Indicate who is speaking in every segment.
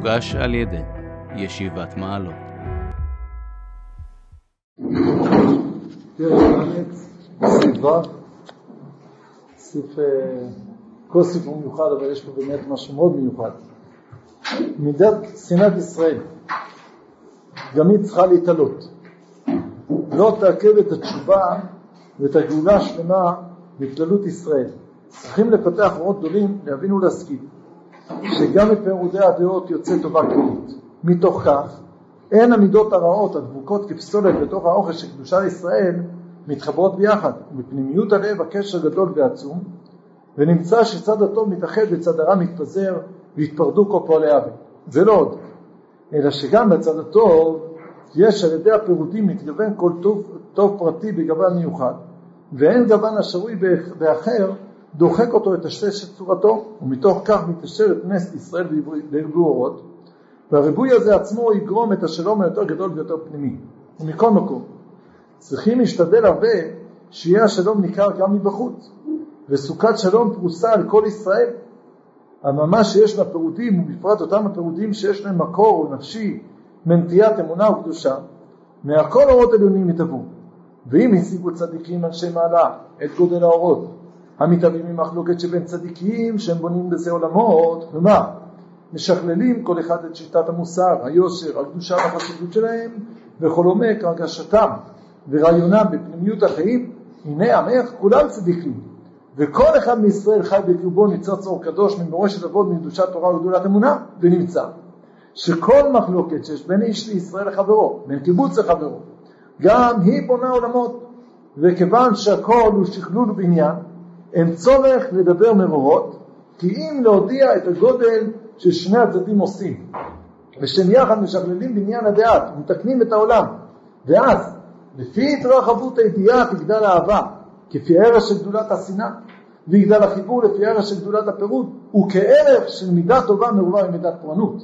Speaker 1: מוגש על ידי ישיבת מעלות.
Speaker 2: כל הוא מיוחד, אבל יש פה באמת משהו מאוד מיוחד. מידת שנאת ישראל, גם היא צריכה להתעלות. לא תעכב את התשובה ואת הגאולה השלמה בכללות ישראל. צריכים לפתח אורות גדולים, להבין ולהשכיל, שגם מפירודי הדעות יוצא טובה כללית. מתוך כך, אין המידות הרעות הדבוקות כפסולת בתוך האוכל של קדושה לישראל מתחברות ביחד, ובפנימיות הלב הקשר גדול ועצום, ונמצא שצד הטוב מתאחד וצד הרע מתפזר והתפרדו כל פועלי עוול. זה לא עוד, אלא שגם בצד הטוב יש על ידי הפירודים מתגוון כל טוב, טוב פרטי בגוון מיוחד, ואין גוון השרוי באחר דוחק אותו לטשטש את צורתו, ומתוך כך מתאשר את נס ישראל וירבו אורות, והריבוי הזה עצמו יגרום את השלום היותר גדול ויותר פנימי. ומכל מקום, צריכים להשתדל הרבה שיהיה השלום ניכר גם מבחוץ, וסוכת שלום פרוסה על כל ישראל. הממה שיש לפירודים, ובפרט אותם הפירודים שיש להם מקור או נפשי מנטיית אמונה וקדושה, מהכל אורות עליונים יתהוו. ואם השיגו צדיקים אנשי מעלה את גודל האורות, המתאבים ממחלוקת שבין צדיקים שהם בונים בזה עולמות, ומה? משכללים כל אחד את שיטת המוסר, היושר, הקדושה והחסידות שלהם, וכל עומק הרגשתם ורעיונם בפנימיות החיים, הנה עמך כולם צדיקים, וכל אחד מישראל חי בקרבו ניצוץ אור קדוש ממורשת אבות מקדושת תורה וגדולת אמונה, ונמצא שכל מחלוקת שיש בין איש לישראל לחברו, בין קיבוץ לחברו, גם היא בונה עולמות, וכיוון שהכל הוא שכלול ובניין, אין צורך לדבר מרורות, כי אם להודיע את הגודל ששני הצדדים עושים, ושהם יחד משכללים בניין הדעת ומתקנים את העולם, ואז לפי התרחבות הידיעה תגדל האהבה, כפי הערך של גדולת השנאה, ויגדל החיבור לפי הערך של גדולת הפירוד, וכערך של מידה טובה מרובה ממידת פורענות.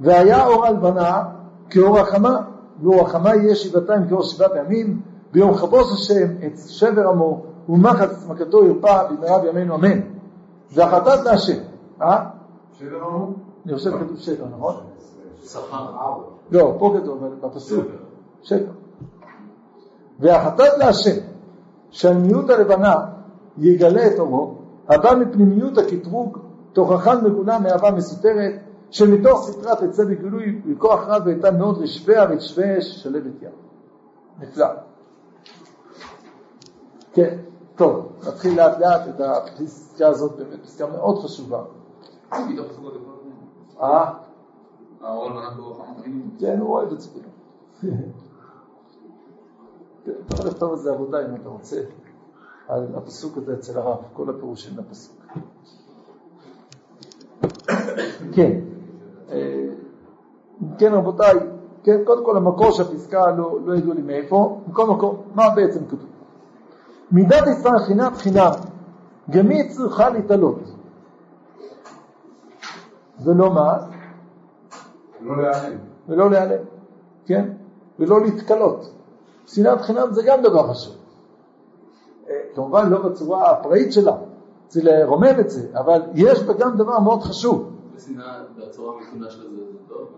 Speaker 2: והיה אור הלבנה כאור החמה, ואור החמה יהיה שבעתיים כאור שבעת ימים, ביום חבוס השם את שבר עמו ומחת עצמקתו ירפא במהרה בימינו אמן. זה החלטת להשם. אה?
Speaker 3: שבר?
Speaker 2: אני חושב כתוב שבר, נכון?
Speaker 3: שכר.
Speaker 2: לא, פה כתוב, בפסוק. שבר. והחטאת להשם, שהמיעוט הלבנה יגלה את אורו, הבא מפנימיות הקטרוג, תוכחן מגולה מאהבה מסותרת, שמתוך סתרה תצא בגילוי בכוח רב והייתה מאוד רשביה ותשווה שלבת ים. נפלא. כן, טוב, נתחיל לאט לאט את הפסקה הזאת, באמת פסקה מאוד חשובה. אה? כן, הוא אוהב את זה. אתה יכול לכתוב על זה עבודה אם אתה רוצה, על הפסוק הזה אצל הרב, כל הפירושים לפסוק. כן, כן רבותיי, כן, קודם כל המקור של הפסקה לא, לא ידעו לי מאיפה, מכל מקום, מה בעצם כתוב? מידת ישראל חינם, גם היא צריכה להתעלות. ולא מה?
Speaker 3: לא להיעלם.
Speaker 2: ולא להיעלם, כן? ולא להתקלות. שנאת חינם זה גם דבר חשוב. כמובן לא בצורה הפראית שלה, צריך לרומם את זה, אבל יש בה גם דבר מאוד חשוב.
Speaker 4: ושנאה בצורה המתונה של זה, טוב?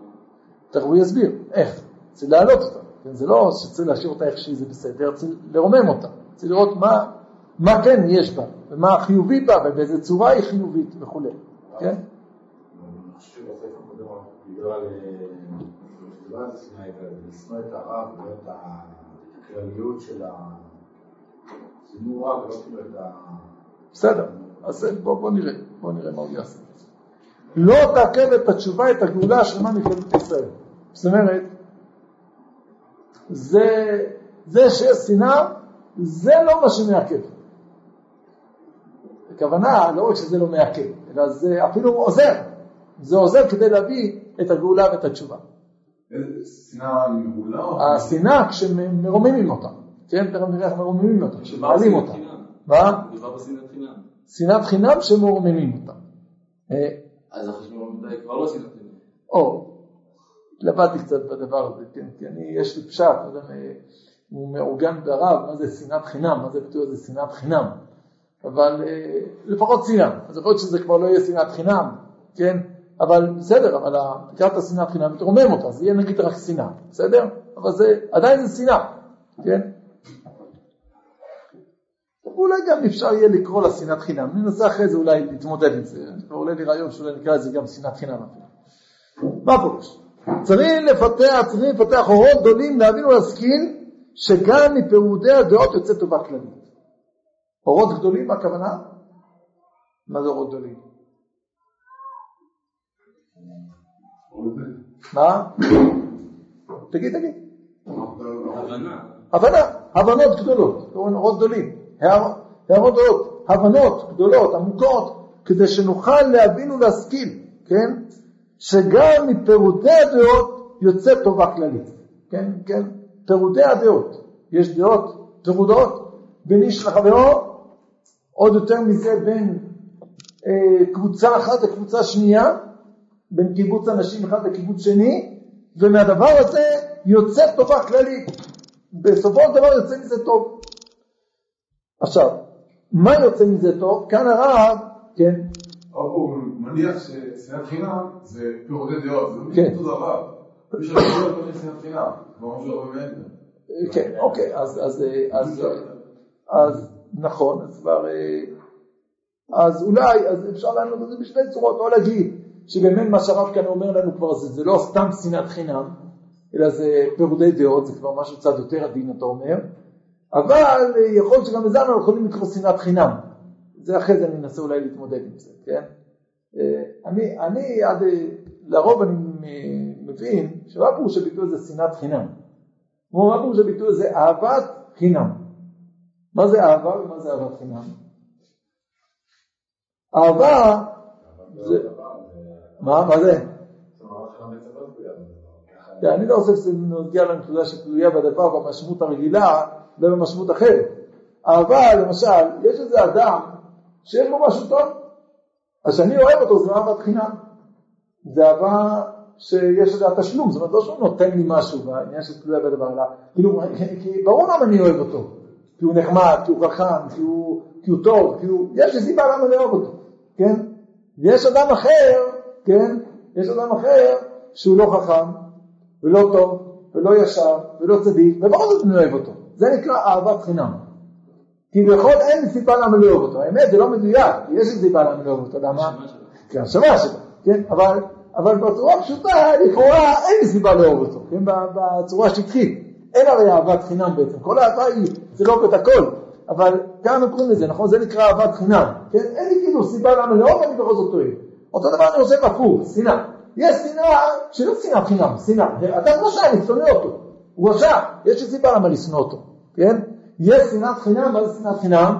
Speaker 2: תכף הוא יסביר, איך, צריך להעלות אותה, כן? זה לא שצריך להשאיר אותה איך שהיא זה בסדר, צריך לרומם אותה, צריך לראות מה, מה כן יש בה, ומה חיובי בה, ובאיזה צורה היא חיובית וכולי, כן?
Speaker 3: לשנוא את הרב הכלליות של רב, את ה...
Speaker 2: בסדר, אז בוא, בוא נראה, בוא נראה מה הוא יעשה. לא תעכב את התשובה, את הגאולה השלמה מכללות ישראל. זאת אומרת, זה, זה שיש שנאה, זה לא מה שמעכב. הכוונה, לא רק שזה לא מעכב, אלא זה אפילו עוזר. זה עוזר כדי להביא את הגאולה ואת התשובה.
Speaker 3: שנאה לגאולה? או-
Speaker 2: השנאה כשמרוממים אותה, כן? תכף נראה איך מרוממים אותה,
Speaker 4: שמה
Speaker 2: מעלים
Speaker 4: שנאת
Speaker 2: אותה. מה? שנאת חינם שמרוממים אותה. אה,
Speaker 4: אז החשבון זה כבר לא שנאת חינם.
Speaker 2: או, התלבטתי קצת בדבר הזה, כן, כי אני, יש לי פשט, לא אה, הוא מעוגן ברב, מה זה שנאת חינם, מה זה ביטוי הזה שנאת חינם, אבל אה, לפחות שנאה, אז יכול להיות שזה כבר לא יהיה שנאת חינם, כן, אבל בסדר, אבל תקרא את השנאת חינם ותרומם אותה, זה יהיה נגיד רק שנאה, בסדר? אבל זה, עדיין זה שנאה, כן? ואולי גם אפשר יהיה לקרוא לה שנאת חינם, ננסה אחרי זה אולי להתמודד עם זה, עולה לי רעיון שאולי נקרא לזה גם שנאת חינם. מה פירוש? צריך לפתח, צריך לפתח אורות גדולים להבין ולהשכיל שגם מפירודי הדעות יוצא טובה כללית. אורות גדולים, מה הכוונה? מה זה אורות גדולים? מה? תגיד, תגיד.
Speaker 4: הבנה.
Speaker 2: הבנות גדולות, אורות גדולים, הערות גדולות, הבנות גדולות, עמוקות, כדי שנוכל להבין ולהשכיל, כן? שגם מפירודי הדעות יוצא טובה כללית, כן? כן? פירודי הדעות, יש דעות פירודות בין איש לחברו, עוד יותר מזה בין אה, קבוצה אחת לקבוצה שנייה, בין קיבוץ אנשים אחד לקיבוץ שני, ומהדבר הזה יוצא טובה כללית. בסופו של דבר יוצא מזה טוב. עכשיו, מה יוצא מזה טוב? כאן הרב, כן,
Speaker 3: הוא מניח ששנאת חינם זה פירודי דעות, זה לא
Speaker 2: כן.
Speaker 3: אותו דבר.
Speaker 2: כן, אוקיי, אז, אז, אז, נכון, אז כבר, אה, אז אולי, אז אפשר לענות את זה בשתי צורות, או להגיד שבאמת מה שהרב כאן אומר לנו כבר זה, זה לא סתם שנאת חינם, אלא זה פירודי דעות, זה כבר משהו קצת יותר עדין אתה אומר, אבל אה, יכול להיות שגם בזה אנחנו יכולים לקרוא שנאת חינם, זה אחרי זה אני אנסה אולי להתמודד עם זה, כן? אה, אני, אני עד, אה, לרוב אני מבין שמה פירוש הביטוי הזה שנאת חינם? מה פירוש הביטוי הזה אהבת חינם? מה זה אהבה ומה זה אהבת חינם? אהבה זה, מה, מה זה? אני לא חושב שזה נוגע לנקודה שתלויה בדבר במשמעות הרגילה ובמשמעות אחרת. אבל למשל, יש איזה אדם שיש בו משהו טוב, אז שאני אוהב אותו זה אהבת חינם. זה אהבה שיש לזה התשלום, זאת אומרת לא שהוא נותן לי משהו בעניין של תלויה בדבר, אלא כאילו, כי ברור למה אני אוהב אותו, כי הוא נחמד, כי הוא חכם, כי הוא, כי הוא טוב, כי הוא, יש לי סיבה למה לאהוב אותו, כן? ויש אדם אחר, כן? יש אדם אחר שהוא לא חכם, ולא טוב, ולא ישר, ולא צדיק, ובכל זאת אני אוהב אותו. זה נקרא אהבת חינם. כביכול אין לי סיבה למה לאהוב אותו. האמת, זה לא מדויק, יש סיבה למה לאהוב אותו. למה?
Speaker 4: שלו.
Speaker 2: כן, השמה שלו, כן? אבל, אבל בצורה פשוטה, לכאורה אין סיבה לאהוב אותו, כן? בצורה שטחית. אין הרי אהבת חינם בעצם. כל אהבה היא, זה לא את הכל. אבל כמה קוראים לזה, נכון? זה נקרא אהבת חינם. כן? אין לי כאילו סיבה למה לאהוב, אני בכל זאת אוהב. אותו דבר אני עושה בהפוך, שנאה. יש שנאה שלא שנאת חינם, שנאה. אדם רשע, אני שונא אותו. הוא רשע, יש לי סיבה למה לשנוא אותו, כן? יש שנאת חינם, מה זה שנאת חינם?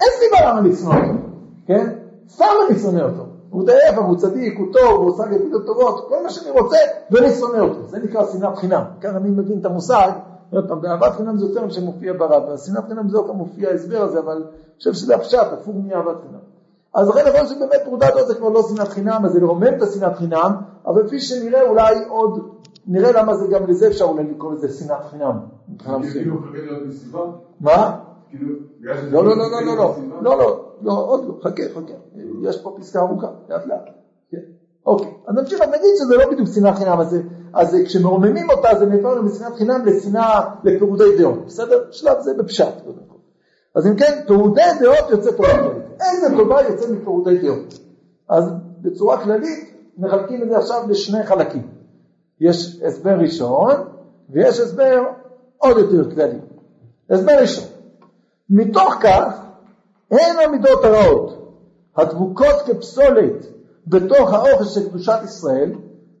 Speaker 2: אין סיבה למה לשנוא אותו, כן? סתם אני שונא אותו. הוא יפה, הוא צדיק, הוא טוב, הוא עושה גדילות טובות, כל מה שאני רוצה, ואני שונא אותו. זה נקרא שנאת חינם. כאן אני מבין את המושג, עוד פעם, באהבת חינם זה יותר שמופיע ברב, והשנאת חינם זה לא כאן מופיע ההסבר הזה, אבל אני חושב שזה הפשט, הפוך מאהבת חינם. אז לכן להיות שבאמת פרודת עוד זה כבר לא שנאת חינם, אז זה לרומם את השנאת חינם, אבל כפי שנראה אולי עוד, נראה למה זה גם לזה אפשר אולי לקרוא לזה שנאת חינם.
Speaker 3: כאילו?
Speaker 2: מה?
Speaker 3: כאילו,
Speaker 2: לא, לא, לא, לא, לא, לא,
Speaker 3: מסיבה?
Speaker 2: לא, לא, לא, עוד לא, חכה, חכה, יש פה פסקה ארוכה, לאט לאט. כן. אוקיי, אז נמשיך, נגיד שזה לא בדיוק שנאת חינם, אז, אז כשמרוממים אותה זה נעבר משנאת חינם לשנאה לפירודי דעות, בסדר? שלב זה בפשט, קודם כל. אז אם כן, פירודי דעות יוצא טובה כללית. איזה טובה יוצא מפירודי דעות? אז בצורה כללית מחלקים את זה עכשיו לשני חלקים. יש הסבר ראשון ויש הסבר עוד יותר כללי. הסבר ראשון, מתוך כך הן המידות הרעות הדבוקות כפסולת בתוך האופן של קדושת ישראל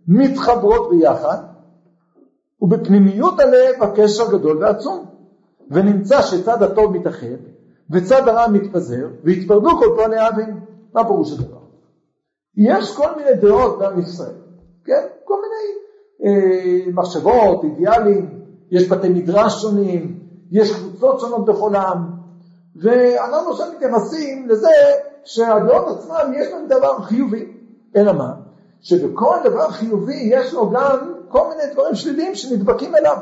Speaker 2: מתחברות ביחד ובפנימיות הלב הקשר גדול ועצום ונמצא שצד הטוב מתאחד וצד הרע מתפזר והתפרדו כל פועלי האבין. מה פירוש הדבר? יש כל מיני דעות בעם ישראל, כן? כל מיני אה, מחשבות, אידיאלים, יש בתי מדרש שונים, יש קבוצות שונות בכל העם, ואנחנו עכשיו מתייחסים לזה שהדעות עצמם יש להם דבר חיובי, אלא מה? שבכל דבר חיובי יש לו גם כל מיני דברים שליליים שנדבקים אליו,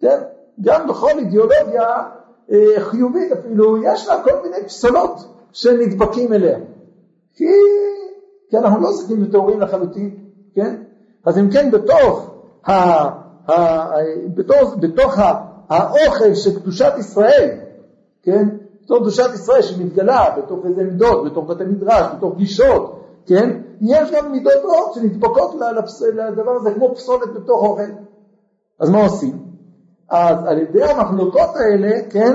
Speaker 2: כן? גם בכל אידיאולוגיה אה, חיובית אפילו יש לה כל מיני פסולות שנדבקים אליה. כי כי אנחנו לא עוסקים וטהורים לחלוטין, כן? אז אם כן, בתוך, ה, ה, ה, בתוך, בתוך ה, האוכל של קדושת ישראל, כן? בתוך קדושת ישראל שמתגלה בתוך איזה עמדות, בתוך בתי מדרש, בתוך גישות, כן? יש גם מידות רעות שנדבקות לדבר הזה כמו פסולת בתוך אוכל. אז מה עושים? אז על ידי המחלוקות האלה, כן,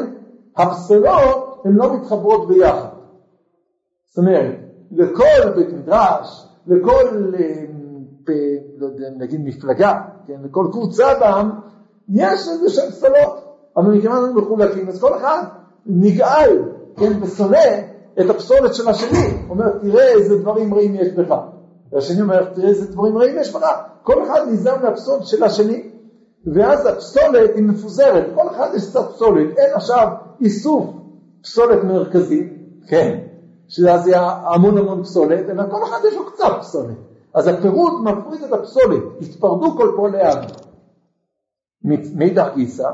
Speaker 2: הפסולות הן לא מתחברות ביחד. זאת אומרת, לכל בית מדרש, לכל, אה, ב, לא יודע, נגיד מפלגה, כן, לכל קבוצה בעם, יש איזה שהם פסולות, אבל מכיוון שהם מחולקים, אז כל אחד נגאל, כן, ושונא את הפסולת של השני, אומר, תראה איזה דברים רעים יש בך. והשני אומר, תראה איזה דברים רעים יש בך. כל אחד נזם מהפסולת של השני, ואז הפסולת היא מפוזרת, כל אחד יש קצת פסולת, אין עכשיו איסוף פסולת מרכזית, כן, שאז יהיה המון המון פסולת, אלא כל אחד יש לו קצת פסולת. אז הפירוד מפריד את הפסולת, התפרדו כל פועלי העם. מאידך גיסא,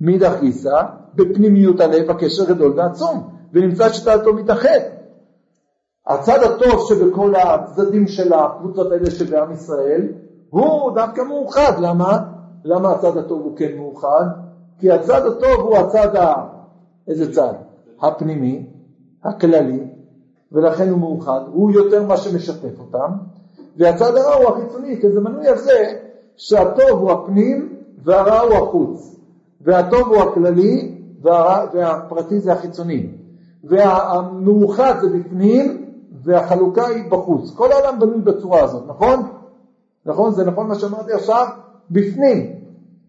Speaker 2: מאידך גיסא, בפנימיות הלב הקשר גדול ועצום, ונמצא שתעתו מתאחד. הצד הטוב שבכל הצדדים של הקבוצות האלה שבעם ישראל, הוא דווקא מאוחד, למה? למה הצד הטוב הוא כן מאוחד? כי הצד הטוב הוא הצד ה... איזה צד? הפנימי, הכללי, ולכן הוא מאוחד, הוא יותר מה שמשתף אותם, והצד הרע הוא החיצוני, כי זה מנוי על זה שהטוב הוא הפנים והרע הוא החוץ, והטוב הוא הכללי והפרטי זה החיצוני, והמאוחד זה בפנים והחלוקה היא בחוץ. כל העולם בנוי בצורה הזאת, נכון? נכון? זה נכון מה שאמרתי עכשיו? בפנים,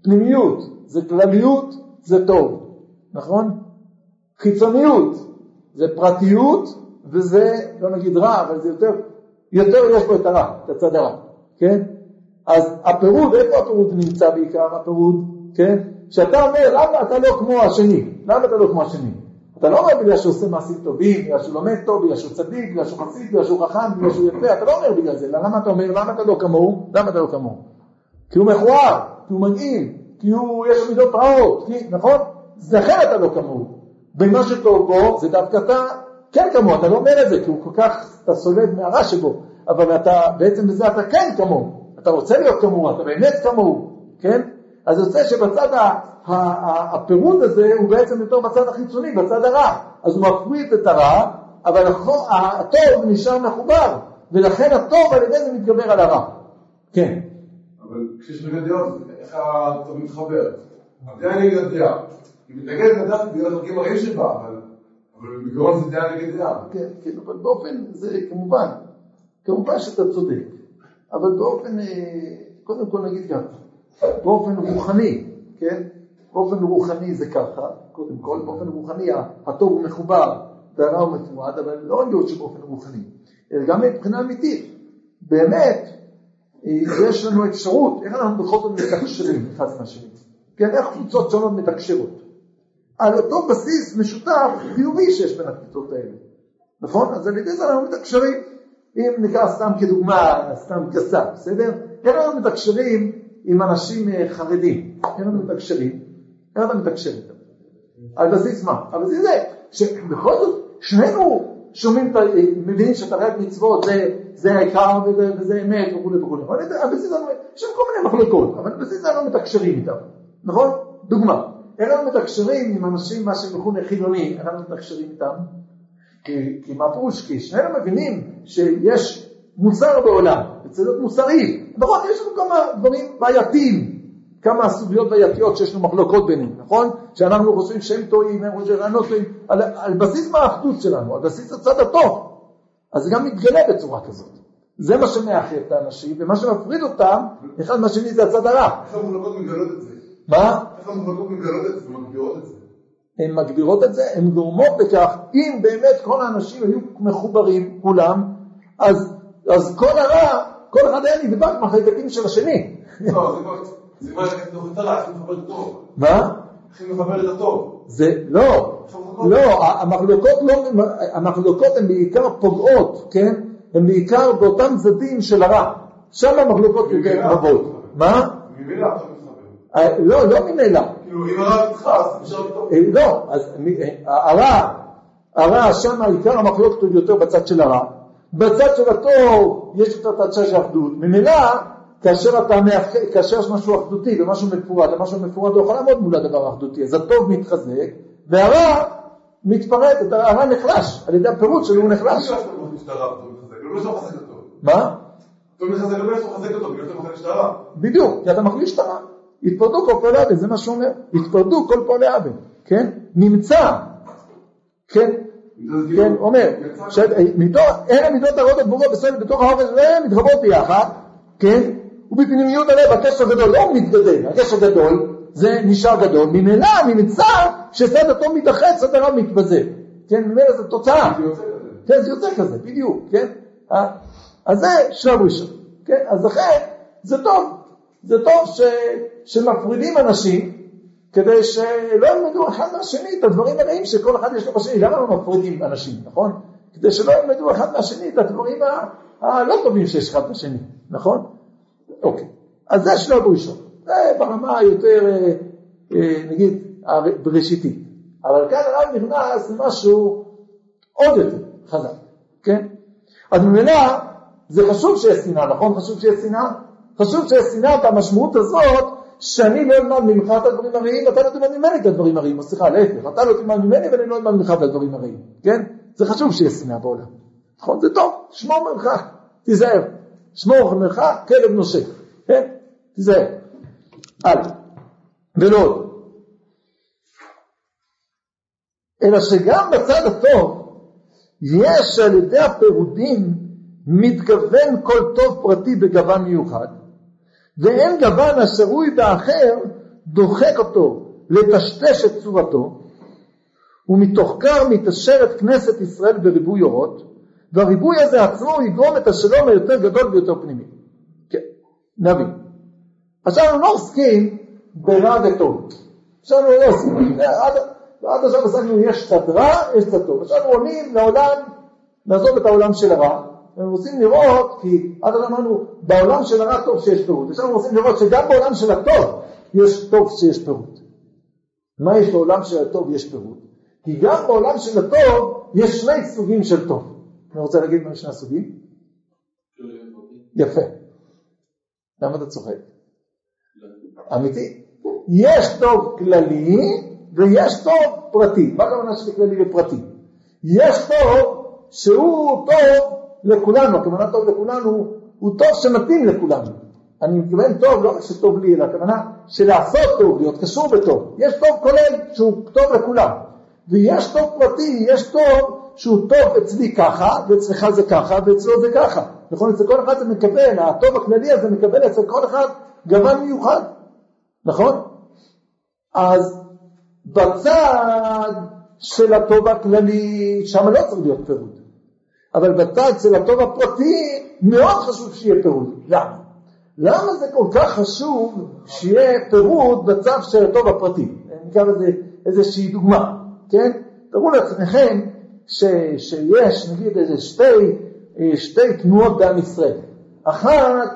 Speaker 2: פנימיות, זה כלליות, זה טוב, נכון? חיצוניות, זה פרטיות, וזה, לא נגיד רע, אבל זה יותר, יותר יש פה את הרע, את הצד הרע, כן? אז הפירוד, איפה הפירוד נמצא בעיקר, הפירוד, כן? כשאתה אומר, למה אתה לא כמו השני? למה אתה לא כמו השני? אתה לא אומר בגלל שהוא עושה מעשים טובים, בגלל שהוא לומד טוב, בגלל שהוא צדיק, בגלל שהוא חסיד, בגלל שהוא חכם, בגלל שהוא יפה, אתה לא אומר בגלל זה, למה אתה אומר, למה אתה לא כמוהו? למה אתה לא כמוהו? כי הוא מכוער, כי הוא מגעיל, כי הוא, יש לו מידות רעות, כי, נכון? אחר אתה לא כמוהו. במה שטוב בו, זה דווקא אתה כן כמוהו, אתה לא אומר את זה, כי הוא כל כך, אתה סולד מהרע שבו, אבל אתה, בעצם בזה אתה כן כמוהו, אתה רוצה להיות כמוהו, אתה באמת כמוהו, כן? אז יוצא שבצד הפירוד הזה הוא בעצם יותר בצד החיצוני, בצד הרע, אז הוא מפריד את הרע, אבל הטוב נשאר מחובר, ולכן הטוב על ידי זה מתגבר על הרע. כן.
Speaker 3: אבל כשיש נגד דעות, איך אתה מתחבר? הדעה נגד הדעה. היא מתנגדת לדעת בגלל החלקים הרעים שבה, אבל בעיקרון זה דעה נגד דעה.
Speaker 2: כן, כן, אבל באופן, זה כמובן, כמובן שאתה צודק, אבל באופן, אה, קודם כל נגיד ככה, באופן רוחני, כן? באופן רוחני זה ככה, קודם כל, באופן רוחני הטוב הוא מחובר והרע הוא מתועד, אבל לא להיות שבאופן רוחני, אלא גם מבחינה אמיתית. באמת, יש לנו אפשרות, איך אנחנו בכל זאת מתקשרים אחד עם השני, כן, איך קבוצות שונות מתקשרות, על אותו בסיס משותף חיובי שיש בין הקבוצות האלה, נכון? אז על ידי זה אנחנו מתקשרים, אם נקרא סתם כדוגמה, סתם גסה, בסדר? איך אנחנו מתקשרים עם אנשים אה, חרדים, איך אנחנו מתקשרים, איך אתה מתקשר איתם? על בסיס מה? על בסיס זה, שבכל זאת שנינו שומעים, מבינים שתרי"ג מצוות זה, זה העיקר וזה, וזה אמת וכולי וכולי. אבל על בסיס הזה, יש לנו כל מיני מחלוקות, אבל על בסיס זה אנחנו מתקשרים איתם, נכון? דוגמה, איך אנחנו מתקשרים עם אנשים, מה שהם מכונה חילונים, איך אנחנו מתקשרים איתם? כי, מה פירוש? כי שנינו מבינים שיש מוסר בעולם, וצריך להיות מוסרי. נכון, יש לנו כמה דברים בעייתיים, כמה סוגיות בעייתיות שיש לנו מחלוקות ביניהם, נכון? שאנחנו חושבים שהם טועים, הם חושבים שאנחנו טועים, על, על בסיס מה האחדות שלנו, על בסיס הצד הטוב. אז זה גם מתגלה בצורה כזאת. זה מה שמאחד את האנשים, ומה שמפריד אותם, אחד מהשני זה הצד הרע.
Speaker 3: איך המחלוקות מגלות את זה?
Speaker 2: מה?
Speaker 3: איך המחלוקות מגלות את זה ומגבירות את זה?
Speaker 2: הן מגבירות את זה, הן גורמות לכך, אם באמת כל האנשים היו מחוברים, כולם, אז, אז כל הרע, כל אחד היה נדבק מהחלקים של השני.
Speaker 3: לא, זה. זה מה צריכים לחבר את הטוב.
Speaker 2: מה?
Speaker 3: את הטוב.
Speaker 2: זה, לא, לא, המחלוקות לא, המחלוקות הן בעיקר פוגעות, כן? הן בעיקר באותם צדדים של הרע. שם המחלוקות יותר רבות. מה?
Speaker 3: ממילא.
Speaker 2: אה, לא, לא ממילא.
Speaker 3: כאילו, אם הרע נדחס, נשאר טוב.
Speaker 2: אה, לא, אז אה, הרע, הרע שם עיקר המחלוקת הוא יותר בצד של הרע, בצד של הטוב יש את הצד של האחדות. ממילא, כאשר אתה מאחד, כאשר יש משהו אחדותי ומשהו מפורד, ומשהו מפורד לא יכול לעמוד מול הדבר האחדותי, אז הטוב מתחזק, והרע מתפרט, הרע נחלש, על ידי הפירוט שלו הוא נחלש. מה? בדיוק, כי אתה מחליש את הרע. התפרדו כל פועלי עוול, זה מה שהוא אומר. התפרדו כל פועלי עוול, כן? נמצא, כן? כן, אומר, אין המידות הרעות הגבורות בסדר בתוך האופן שלהם מתרבות ביחד, כן? ובפנימיות הלב הקשר גדול לא מתגדל, הקשר גדול זה נשאר גדול, ממילא נמצא שסד הטוב מתאחד, סד הרע מתבזה, כן? ממילא זו תוצאה, כן, זה יוצא כזה, בדיוק, כן? אז זה שלב ראשון, כן? אז לכן זה טוב, זה טוב שמפרידים אנשים כדי שלא ילמדו אחד מהשני את הדברים הרעים שכל אחד יש לו בשני. למה לא מפרידים אנשים, נכון? כדי שלא ילמדו אחד מהשני את הדברים הלא טובים שיש אחד בשני, נכון? אוקיי, אז זה שלב ראשון. זה ברמה היותר, אה, אה, נגיד, בראשיתית. אבל כאן הרב נכנס למשהו עוד יותר חזק, כן? אז ממילא זה חשוב שיש שנאה, נכון? חשוב שיש שנאה? חשוב שיש שנאה במשמעות הזאת שאני לא אלמד ממך את הדברים הרעים, ואתה לא תלמד ממני את הדברים הרעים, או סליחה, להפך, אתה לא תלמד ממני ואני לא אלמד ממך את הדברים הרעים, כן? זה חשוב שיש שנאה בעולם, נכון? זה טוב, שמור מרחק, תיזהר, שמור מרחק, כלב נושק, כן? תיזהר. הלאה, ולא עוד. אלא שגם בצד הטוב יש על ידי הפירודים מתכוון כל טוב פרטי בגוון מיוחד, ואין גוון השרוי באחר דוחק אותו לטשטש את צורתו, ומתוך כך מתעשרת כנסת ישראל בריבוי אורות, והריבוי הזה עצמו יגרום את השלום היותר גדול ויותר פנימי. כן, נבין. עכשיו אנחנו לא עוסקים ברע וטוב. עכשיו אנחנו לא עוסקים, עד, עד עכשיו עסקנו יש קצת רע, יש קצת טוב. עכשיו עולים לעולם, נעזוב את העולם של הרע, אנחנו רוצים לראות, כי עד אז אמרנו, בעולם של הרע טוב שיש פירוט. עכשיו אנחנו רוצים לראות שגם בעולם של הטוב יש טוב שיש פירוט. מה יש בעולם של הטוב יש פירוט? כי גם בעולם של הטוב יש שני סוגים של טוב. אני רוצה להגיד מה שני הסוגים? יפה. למה אתה צוחק? אמיתי. יש טוב כללי ויש טוב פרטי. מה הכוונה של כללי ופרטי? יש טוב שהוא טוב לכולנו, הכוונה טוב לכולנו, הוא טוב שמתאים לכולנו. אני מתכוון טוב, לא רק שטוב לי, אלא הכוונה שלעשות טוב, להיות קשור בטוב. יש טוב כולל שהוא טוב לכולם. ויש טוב פרטי, יש טוב שהוא טוב אצלי ככה, ואצלך זה ככה, ואצלו זה ככה. נכון? אצל כל אחד זה מקבל, הטוב הכללי הזה מקבל אצל כל אחד גוון מיוחד. נכון? אז בצד של הטוב הכללי, שם לא צריך להיות פירוט. אבל בצד של הטוב הפרטי מאוד חשוב שיהיה פירוט. למה? למה זה כל כך חשוב שיהיה פירוט בצד של הטוב הפרטי? ניקח איזה, איזושהי דוגמה, כן? תראו לעצמכם ש, שיש נגיד איזה שתי, שתי תנועות בעם ישראל. אחת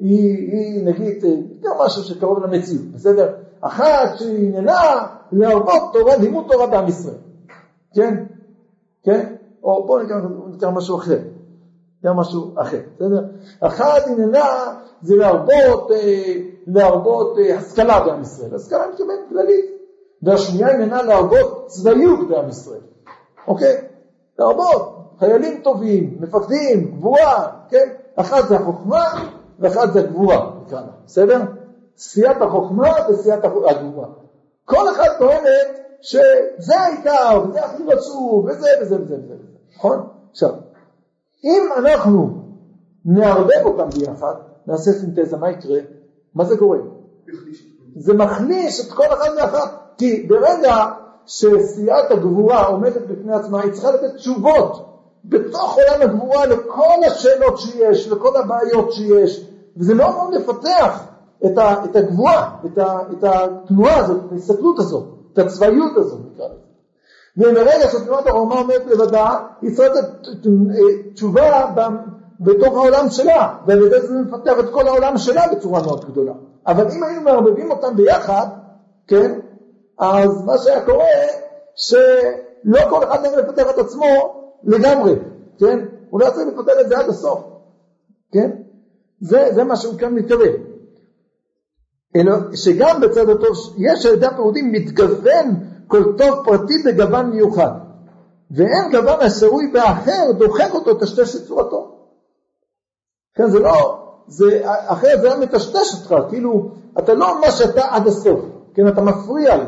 Speaker 2: היא, היא נגיד גם משהו שקרוב למציאות, בסדר? אחת שהיא עניינה להרבות תורה, לימוד תורה בעם ישראל, כן? כן? או בואו ניקח משהו אחר, ניקח משהו אחר, בסדר? אחת עניינה זה להרבות, אה, להרבות אה, השכלה בעם ישראל, השכלה מתכוונת כללית, והשנייה עניינה להרבות צבאיות בעם ישראל, אוקיי? להרבות, חיילים טובים, מפקדים, גבורה, כן? אחת זה החוכמה ואחת זה הגבורה, נקרא לה, בסדר? סיעת החוכמה וסיעת הגבורה. כל אחת טוענת שזה העיקר, וזה הכי רצוף, וזה וזה וזה וזה. נכון? עכשיו, אם אנחנו נערבב אותם ביחד, נעשה סינתזה, מה יקרה? מה זה קורה? זה מחליש את כל אחד מאחת, כי ברגע שסיעת הגבורה עומדת בפני עצמה, היא צריכה לתת תשובות בתוך עולם הגבורה לכל השאלות שיש, לכל הבעיות שיש, וזה מאוד מאוד מפתח את, הגבורה, את התנועה הזאת, את ההסתכלות הזאת, את הצבאיות הזאת, נקרא לזה. ומרגע שתנועת הרומה עומדת לבדה, היא צריכה לתת תשובה בתוך העולם שלה, ועל ידי זה מפתח את כל העולם שלה בצורה מאוד גדולה. אבל אם היינו מערבבים אותם ביחד, כן, אז מה שהיה קורה, שלא כל אחד מהם מפתח את עצמו לגמרי, כן? הוא לא צריך לפתר את זה עד הסוף, כן? זה, זה מה שהוא כאן מתכוון. שגם בצד הטוב יש על ידי הפירודים מתגוון כל טוב פרטי בגוון מיוחד, ואין גוון השרוי באחר דוחק אותו טשטש את צורתו. כן, זה לא, זה, אחרת זה היה מטשטש אותך, כאילו, אתה לא מה שאתה עד הסוף, כן, אתה מפריע לי,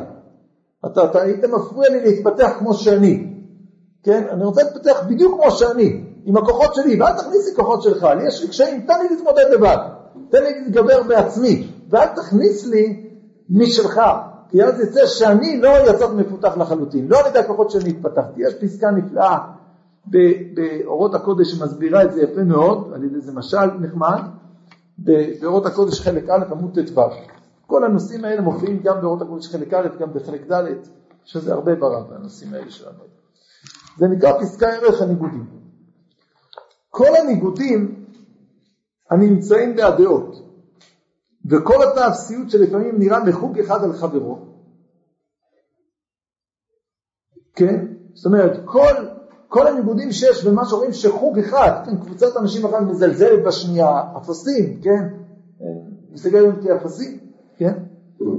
Speaker 2: אתה, אתה היית מפריע לי להתפתח כמו שאני, כן, אני רוצה להתפתח בדיוק כמו שאני, עם הכוחות שלי, ואל תכניס לי כוחות שלך, לי יש לי קשיים, תן לי להתמודד לבד, תן לי להתגבר בעצמי, ואל תכניס לי משלך, כי אז יצא שאני לא יצאתי מפותח לחלוטין, לא על ידי הכוחות שאני התפתחתי. יש פסקה נפלאה באורות הקודש שמסבירה את זה יפה מאוד, על ידי זה משל נחמד, באורות הקודש חלק א' עמוד ט"ו. כל הנושאים האלה מופיעים גם באורות הקודש חלק א', גם בחלק ד', שזה הרבה ברב הנושאים האלה שלנו. זה נקרא פסקה ערך הניגודים. כל הניגודים הנמצאים בהדעות, וכל אותה אפסיות שלפעמים נראה מחוג אחד על חברו, כן? זאת אומרת, כל, כל הניגודים שיש במה שרואים שחוג אחד, כן, קבוצת אנשים אחת מזלזלת בשנייה, אפסים, כן? מסתכל עליהם כאפסים, כן?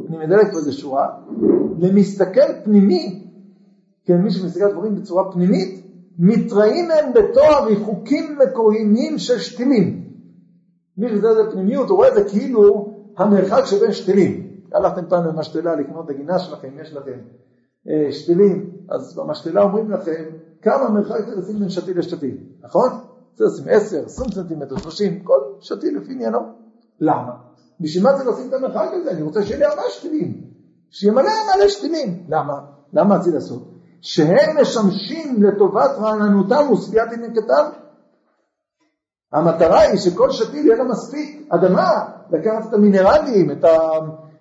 Speaker 2: אני מדלק פה איזה שורה, למסתכל פנימי, כן, מי שמסתכל על דברים בצורה פנימית, מתראים הם בתואר ריחוקים מקוריים של שתילים. מי שזה זה פנימיות, הוא רואה את זה כאילו המרחק שבין שתילים. הלכתם פעם למשתלה לקנות את הגינה שלכם, יש לכם אה, שתילים, אז במשתלה אומרים לכם כמה מרחק זה לשים בין שתיל לשתיל, נכון? זה לשים 10, 20 סנטימטר, 30, כל שתיל לפי עניינו. למה? בשביל מה זה לשים את המרחק הזה? אני רוצה שיהיה לי ארבעה שתילים, שיהיה מלא מלא שתילים. למה? למה רציתי לעשות? שהם משמשים לטובת רעננותם ושביעת עניינקתם. המטרה היא שכל שתיל יהיה לה מספיק אדמה, לקחת את המינרלים, את, ה,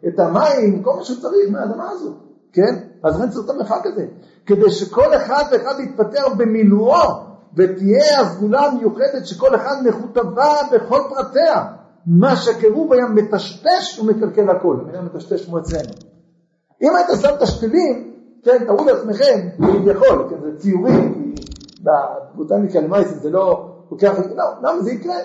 Speaker 2: את המים, כל מה שצריך מהאדמה הזאת, כן? אז לכן צריך את המרחק הזה, כדי שכל אחד ואחד יתפטר במילואו, ותהיה הסגולה המיוחדת שכל אחד מכותבה בכל פרטיה. מה שקירוב היה מטשטש ומקלקל הכל, המילה מטשטש כמו אצלנו. אם היית שם את השתילים, כן, תראו לעצמכם, כביכול, כן, זה ציורים, בבוטניקה למעשה זה לא לוקח, למה זה יקרה?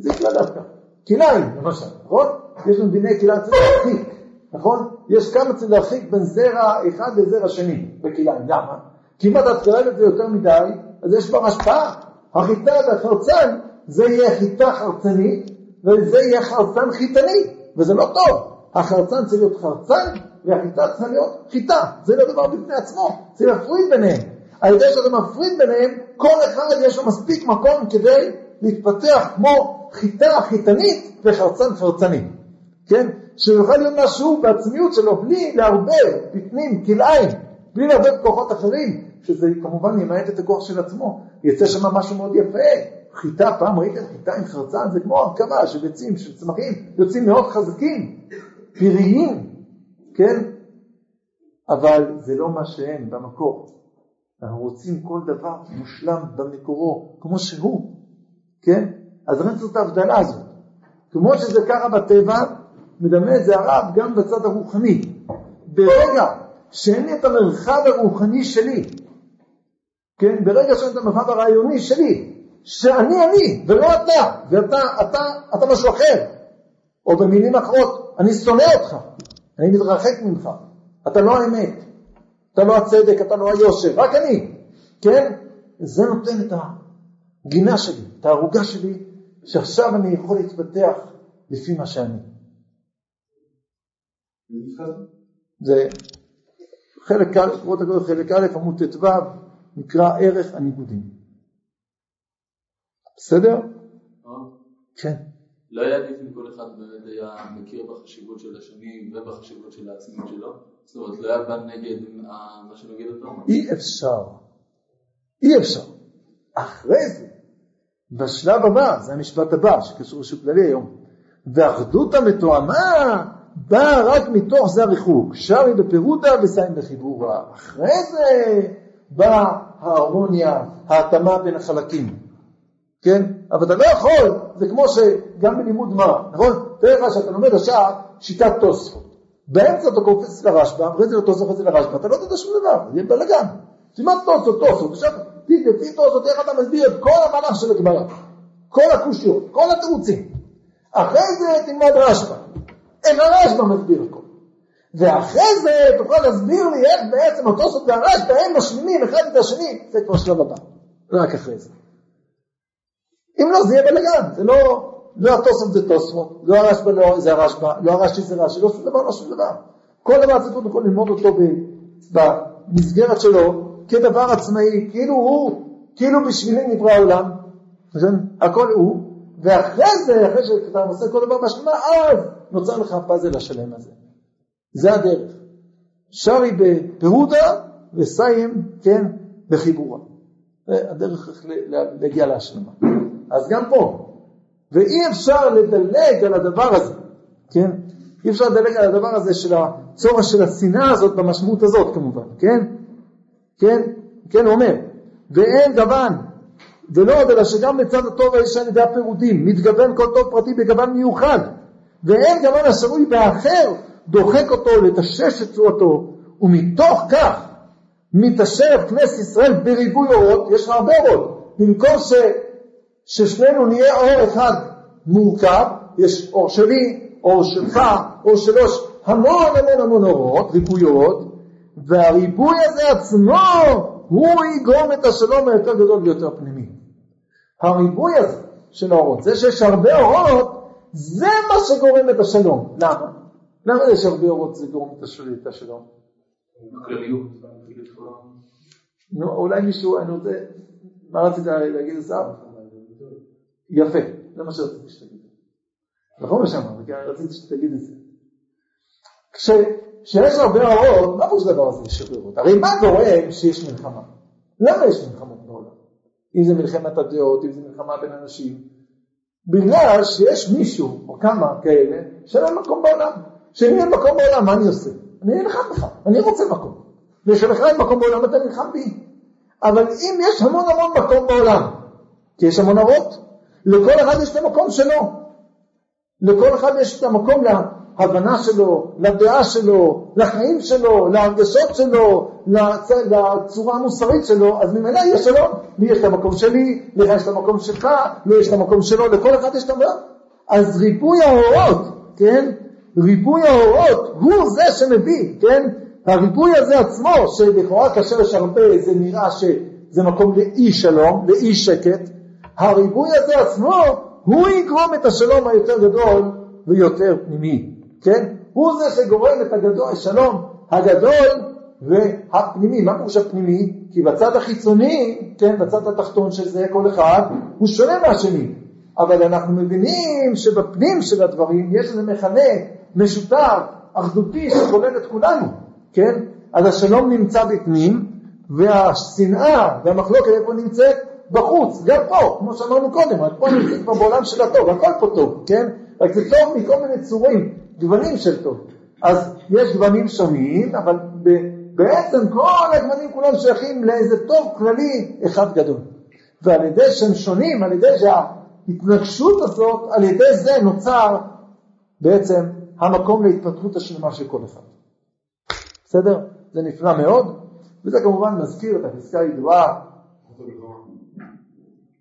Speaker 2: זה יקרה דווקא. כלאיים, למשל, נכון? יש לנו דיני כלאיים, צריך להרחיק, נכון? יש כמה צריך להרחיק בין זרע אחד לזרע שני בכלאיים, למה? כי אם אתה תקרב את זה יותר מדי, אז יש בה השפעה. החיטה והחרצן, זה יהיה חיטה חרצנית, וזה יהיה חרצן חיתני, וזה לא טוב. החרצן צריך להיות חרצן, והחיטה צריכה להיות חיטה. זה לא דבר בפני עצמו, צריך להפריד ביניהם. על ידי שאתה מפריד ביניהם, כל אחד יש לו מספיק מקום כדי להתפתח כמו חיטה חיתנית וחרצן חרצני, כן? שיוכל להיות משהו בעצמיות שלו בלי לערבב בפנים כלאיים, בלי לערבב כוחות אחרים, שזה כמובן ימעט את הכוח של עצמו, יצא שם משהו מאוד יפה. חיטה, פעם ראיתם חיטה עם חרצן, זה כמו הרכבה של ביצים, של צמחים, יוצאים מאוד חזקים, פריים, כן? אבל זה לא מה שהם במקור. אנחנו רוצים כל דבר מושלם במקורו, כמו שהוא, כן? אז אין זאת ההבדלה הזאת. כמו שזה ככה בטבע, מדמה את זה הרב גם בצד הרוחני. ברגע שאין לי את המרחב הרוחני שלי, כן? ברגע שאין את המרחב הרעיוני שלי, שאני אני ולא אתה, ואתה אתה, אתה משהו אחר, או במילים אחרות, אני שונא אותך, אני מתרחק ממך, אתה לא האמת, אתה לא הצדק, אתה לא היושר, רק אני, כן? זה נותן את הגינה שלי, את הערוגה שלי, שעכשיו אני יכול להתפתח לפי מה שאני. זה חלק א', קורות הגדול חלק א', עמוד ט"ו, נקרא ערך הניגודים. בסדר? כן.
Speaker 5: לא היה עדיף אם כל אחד באמת היה מכיר בחשיבות של השני ובחשיבות של העצמיות שלו? לא?
Speaker 2: אי אפשר. אי אפשר. אחרי זה, בשלב הבא, זה המשפט הבא שקשור לשוק כללי היום, ואחדות המתואמה באה רק מתוך זה הריחוק, שרי בפירודה וסיים בחיבורה. אחרי זה באה ההרמוניה, ההתאמה בין החלקים. כן? אבל אתה לא יכול, זה כמו שגם בלימוד מה, נכון? תאר לך שאתה לומד עכשיו שיטת תוספות. באמצע אתה קופץ לרשב"א, אחרי זה לתוספות, אחרי זה לרשב"א, אתה לא תדע שום דבר, זה יהיה בלאגן. תלמד תוספות, תוספות, עכשיו לפי תוספות איך אתה מסביר את כל המהלך של הגמרא, כל הקושיות, כל התירוצים. אחרי זה תלמד רשב"א, איך הרשב"א מסביר הכל. ואחרי זה תוכל להסביר לי איך בעצם התוספות והרשב"א הם משלימים אחד את השני, זה כבר שלב הבא, רק אחרי זה. אם לא, זה יהיה בלגן, זה לא, לא התוספות זה תוספות, לא הרשב"א לא, זה הרשב"א, לא הרש"י זה רש"י, לא שום דבר, לא שום דבר. כל דבר צריך קודם כל ללמוד אותו במסגרת שלו כדבר עצמאי, כאילו הוא, כאילו בשבילי נברא העולם, הכל הוא, ואחרי זה, אחרי שאתה עושה כל דבר בהשלמה, אז נוצר לך הפאזל השלם הזה. זה הדרך. שרי בפירודה וסיים, כן, בחיבורה. זה הדרך להגיע להשלמה. אז גם פה, ואי אפשר לדלג על הדבר הזה, כן? אי אפשר לדלג על הדבר הזה של הצורך של השנאה הזאת במשמעות הזאת כמובן, כן? כן? כן, הוא אומר, ואין גוון, ולא עוד אלא שגם לצד הטוב יש על ידי הפירודים, מתגוון כל טוב פרטי בגוון מיוחד, ואין גוון השרוי באחר, דוחק אותו, לטשש את צורתו, ומתוך כך מתעשר כנסת ישראל בריבוי אורות, יש לך הרבה אורות, במקום ש, ששנינו נהיה אור אחד מורכב, יש אור שלי, אור שלך, אור שלו, המון המון המון אורות, ריבוי אורות, והריבוי הזה עצמו הוא יגרום את השלום היותר גדול ויותר פנימי. הריבוי הזה של האורות, זה שיש הרבה אורות, זה מה שגורם את השלום. למה? למה יש הרבה אורות זה גורם את השלום? נו, אולי מישהו, אני רוצה, מה רצית להגיד לשר? יפה, זה מה שרציתי שתגיד. נכון מה שאמרת, רציתי שתגיד את זה. כשיש הרבה אורות, מה פירוש הדבר הזה הרבה אורות? הרי מה גורם שיש מלחמה? למה יש מלחמות בעולם? אם זה מלחמת הדעות, אם זה מלחמה בין אנשים. בגלל שיש מישהו, או כמה כאלה, שאין להם מקום בעולם. כשאין לי מקום בעולם, מה אני עושה? אני נלחם בך, אני רוצה מקום. וכשלך אין מקום בעולם, אתה נלחם בי. אבל אם יש המון המון מקום בעולם, כי יש המון אורות, לכל אחד יש את המקום שלו. לכל אחד יש את המקום להבנה שלו, לדעה שלו, לחיים שלו, להרגשות שלו, לצ... לצורה המוסרית שלו, אז ממילא יש שלום. לי יש את המקום שלי, לך יש את המקום שלך, לי יש את המקום שלו, לכל אחד יש את המקום. אז ריבוי האורות, כן? ריבוי האורות הוא זה שמביא, כן? הריבוי הזה עצמו, שלכאורה כאשר יש הרבה זה נראה שזה מקום לאי שלום, לאי שקט, הריבוי הזה עצמו הוא יגרום את השלום היותר גדול ויותר פנימי, כן? הוא זה שגורם את הגדול, השלום הגדול והפנימי. מה פירוש הפנימי? כי בצד החיצוני, כן, בצד התחתון של זה כל אחד, הוא שונה מהשני. אבל אנחנו מבינים שבפנים של הדברים יש איזה מכנה משותף, אחדותי, שכולל את כולנו, כן? אז השלום נמצא בפנים, והשנאה והמחלוקת איפה נמצאת? בחוץ, גם פה, כמו שאמרנו קודם, רק פה נמצאים כבר בעולם של הטוב, הכל פה טוב, כן? רק זה טוב מכל מיני צורים, גוונים של טוב. אז יש גוונים שונים, אבל בעצם כל הגוונים כולם שייכים לאיזה טוב כללי אחד גדול. ועל ידי שהם שונים, על ידי שההתנגשות הזאת, על ידי זה נוצר בעצם המקום להתפתחות השלמה של כל אחד. בסדר? זה נפלא מאוד, וזה כמובן מזכיר את הפסקה הידועה,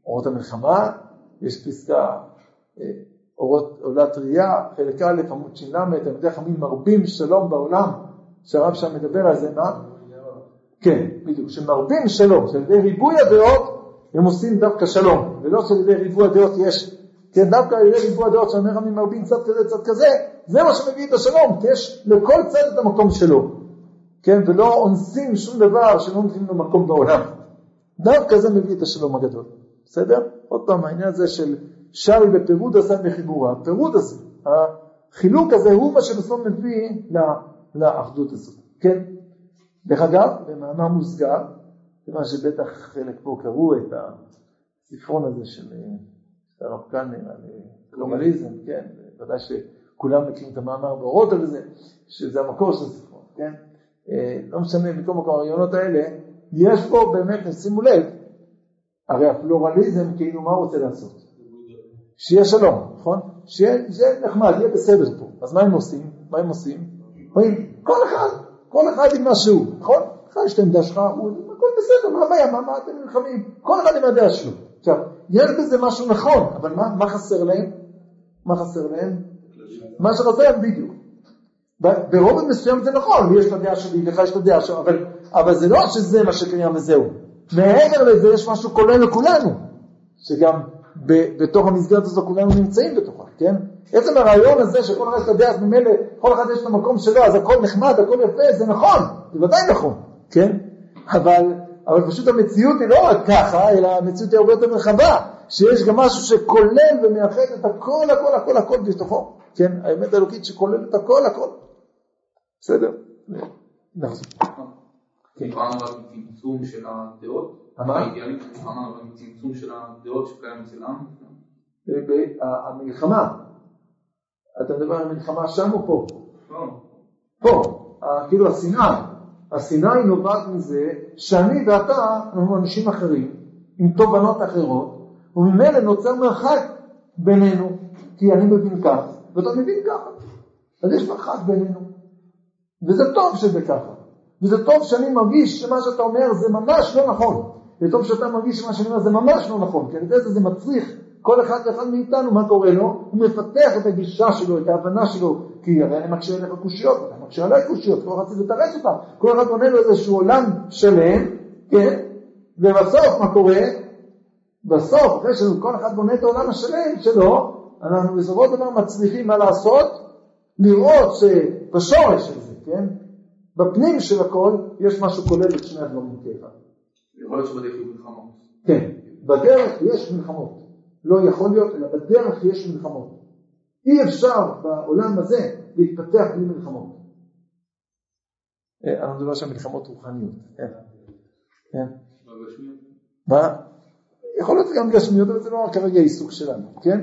Speaker 2: אורות המלחמה, יש פסקה אה, אורות עולת ראייה, חלק א', עמוד ש"ל, תלמידי חכמים מרבים שלום בעולם, שהרב שם מדבר על זה, מה? כן, בדיוק, שמרבים שלום, שעל ידי ריבוי הדעות הם עושים דווקא שלום, ולא שעל ידי ריבוי הדעות יש, כן, דווקא על ידי ריבוי הדעות שאומר אני מרבים צד כזה, צד כזה, זה מה שמביא את השלום, כי יש לכל צד את המקום שלו, כן, ולא אונסים שום דבר שלא נותנים לו מקום בעולם. דווקא זה מביא את השלום הגדול, בסדר? עוד פעם, העניין הזה של שרי בפירוד עשה בחיבורה, הפירוד הזה, החילוק הזה הוא מה שבסוף מביא לאחדות הזאת, כן? דרך אגב, במאמר מוסגר, כיוון שבטח חלק פה קראו את הספרון הזה של הרב קלנר על גלובליזם, כן? ודאי שכולם מכירים את המאמר באורות על זה, שזה המקור של הספרון, כן? לא משנה, מכל מקום הרעיונות האלה, יש פה באמת, שימו לב, הרי הפלורליזם, כאילו מה הוא רוצה לעשות? שיהיה שלום, נכון? שיהיה נחמד, יהיה בסדר פה. אז מה הם עושים? מה הם עושים? אומרים, כל אחד, כל אחד עם מה שהוא, נכון? לך יש את העמדה שלך, הוא, הכל בסדר, מה הבעיה, מה, מה אתם נלחמים? כל אחד עם הדעה שלו. עכשיו, יש בזה משהו נכון, אבל מה, מה חסר להם? מה חסר להם? מה שחסר להם בדיוק. ברובד מסוים זה נכון, לי יש את הדעה שלי, לך יש את הדעה שלו, אבל, אבל זה לא שזה מה שקיים וזהו. מעבר לזה יש משהו כולל לכולנו, שגם ב- בתוך המסגרת הזו כולנו נמצאים בתוכה, כן? עצם הרעיון הזה שכל אחד הדעה, אז ממילא כל אחד יש את המקום שלו, אז הכל נחמד, הכל יפה, זה נכון, זה ודאי נכון, כן? אבל, אבל פשוט המציאות היא לא רק ככה, אלא המציאות היא הרבה יותר רחבה, שיש גם משהו שכולל ומאחד את הכל, הכל, הכל, הכל בתוכו, כן? האמת האלוקית שכוללת הכל, הכל. בסדר? נחזור.
Speaker 5: דיברנו רק מצמצום של הדעות.
Speaker 2: מה?
Speaker 5: אמרנו רק מצמצום של הדעות שקיים אצל העם.
Speaker 2: ב- ה- המלחמה, אתה מדבר על המלחמה שם או פה? פה, ה- כאילו השנאה, השנאה היא נובעת מזה שאני ואתה אנחנו אנשים אחרים, עם תובנות אחרות, וממילא נוצר מרחק בינינו, כי אני מבין כך, ואתה מבין ככה, אז יש מרחק בינינו, וזה טוב שזה ככה, וזה טוב שאני מרגיש שמה שאתה אומר זה ממש לא נכון, וטוב שאתה מרגיש שמה שאני אומר זה ממש לא נכון, כי על ידי זה זה מצריך כל אחד ואחד מאיתנו, מה קורה לו? הוא מפתח את הגישה שלו, את ההבנה שלו, כי הרי אני מקשה עליך קושיות, אתה מקשה עליי קושיות, כל אחד צריך לתרץ אותם, כל אחד בונה לו איזשהו עולם שלם, כן? ובסוף מה קורה? בסוף, אחרי שכל אחד בונה את העולם השלם שלו, אנחנו בסופו של דבר מצליחים מה לעשות? לראות שבשורש של זה, כן? בפנים של הכל יש משהו כולל את שני הדברים כאחד.
Speaker 5: יכול להיות שבדרך יהיו מלחמות.
Speaker 2: כן, בדרך יש מלחמות. לא יכול להיות, אלא בדרך יש מלחמות. אי אפשר בעולם הזה להתפתח בלי מלחמות. אני מדבר שם מלחמות רוחניות. כן. כן. מה? יכול להיות גם גשמיות, אבל זה לא כרגע עיסוק שלנו, כן?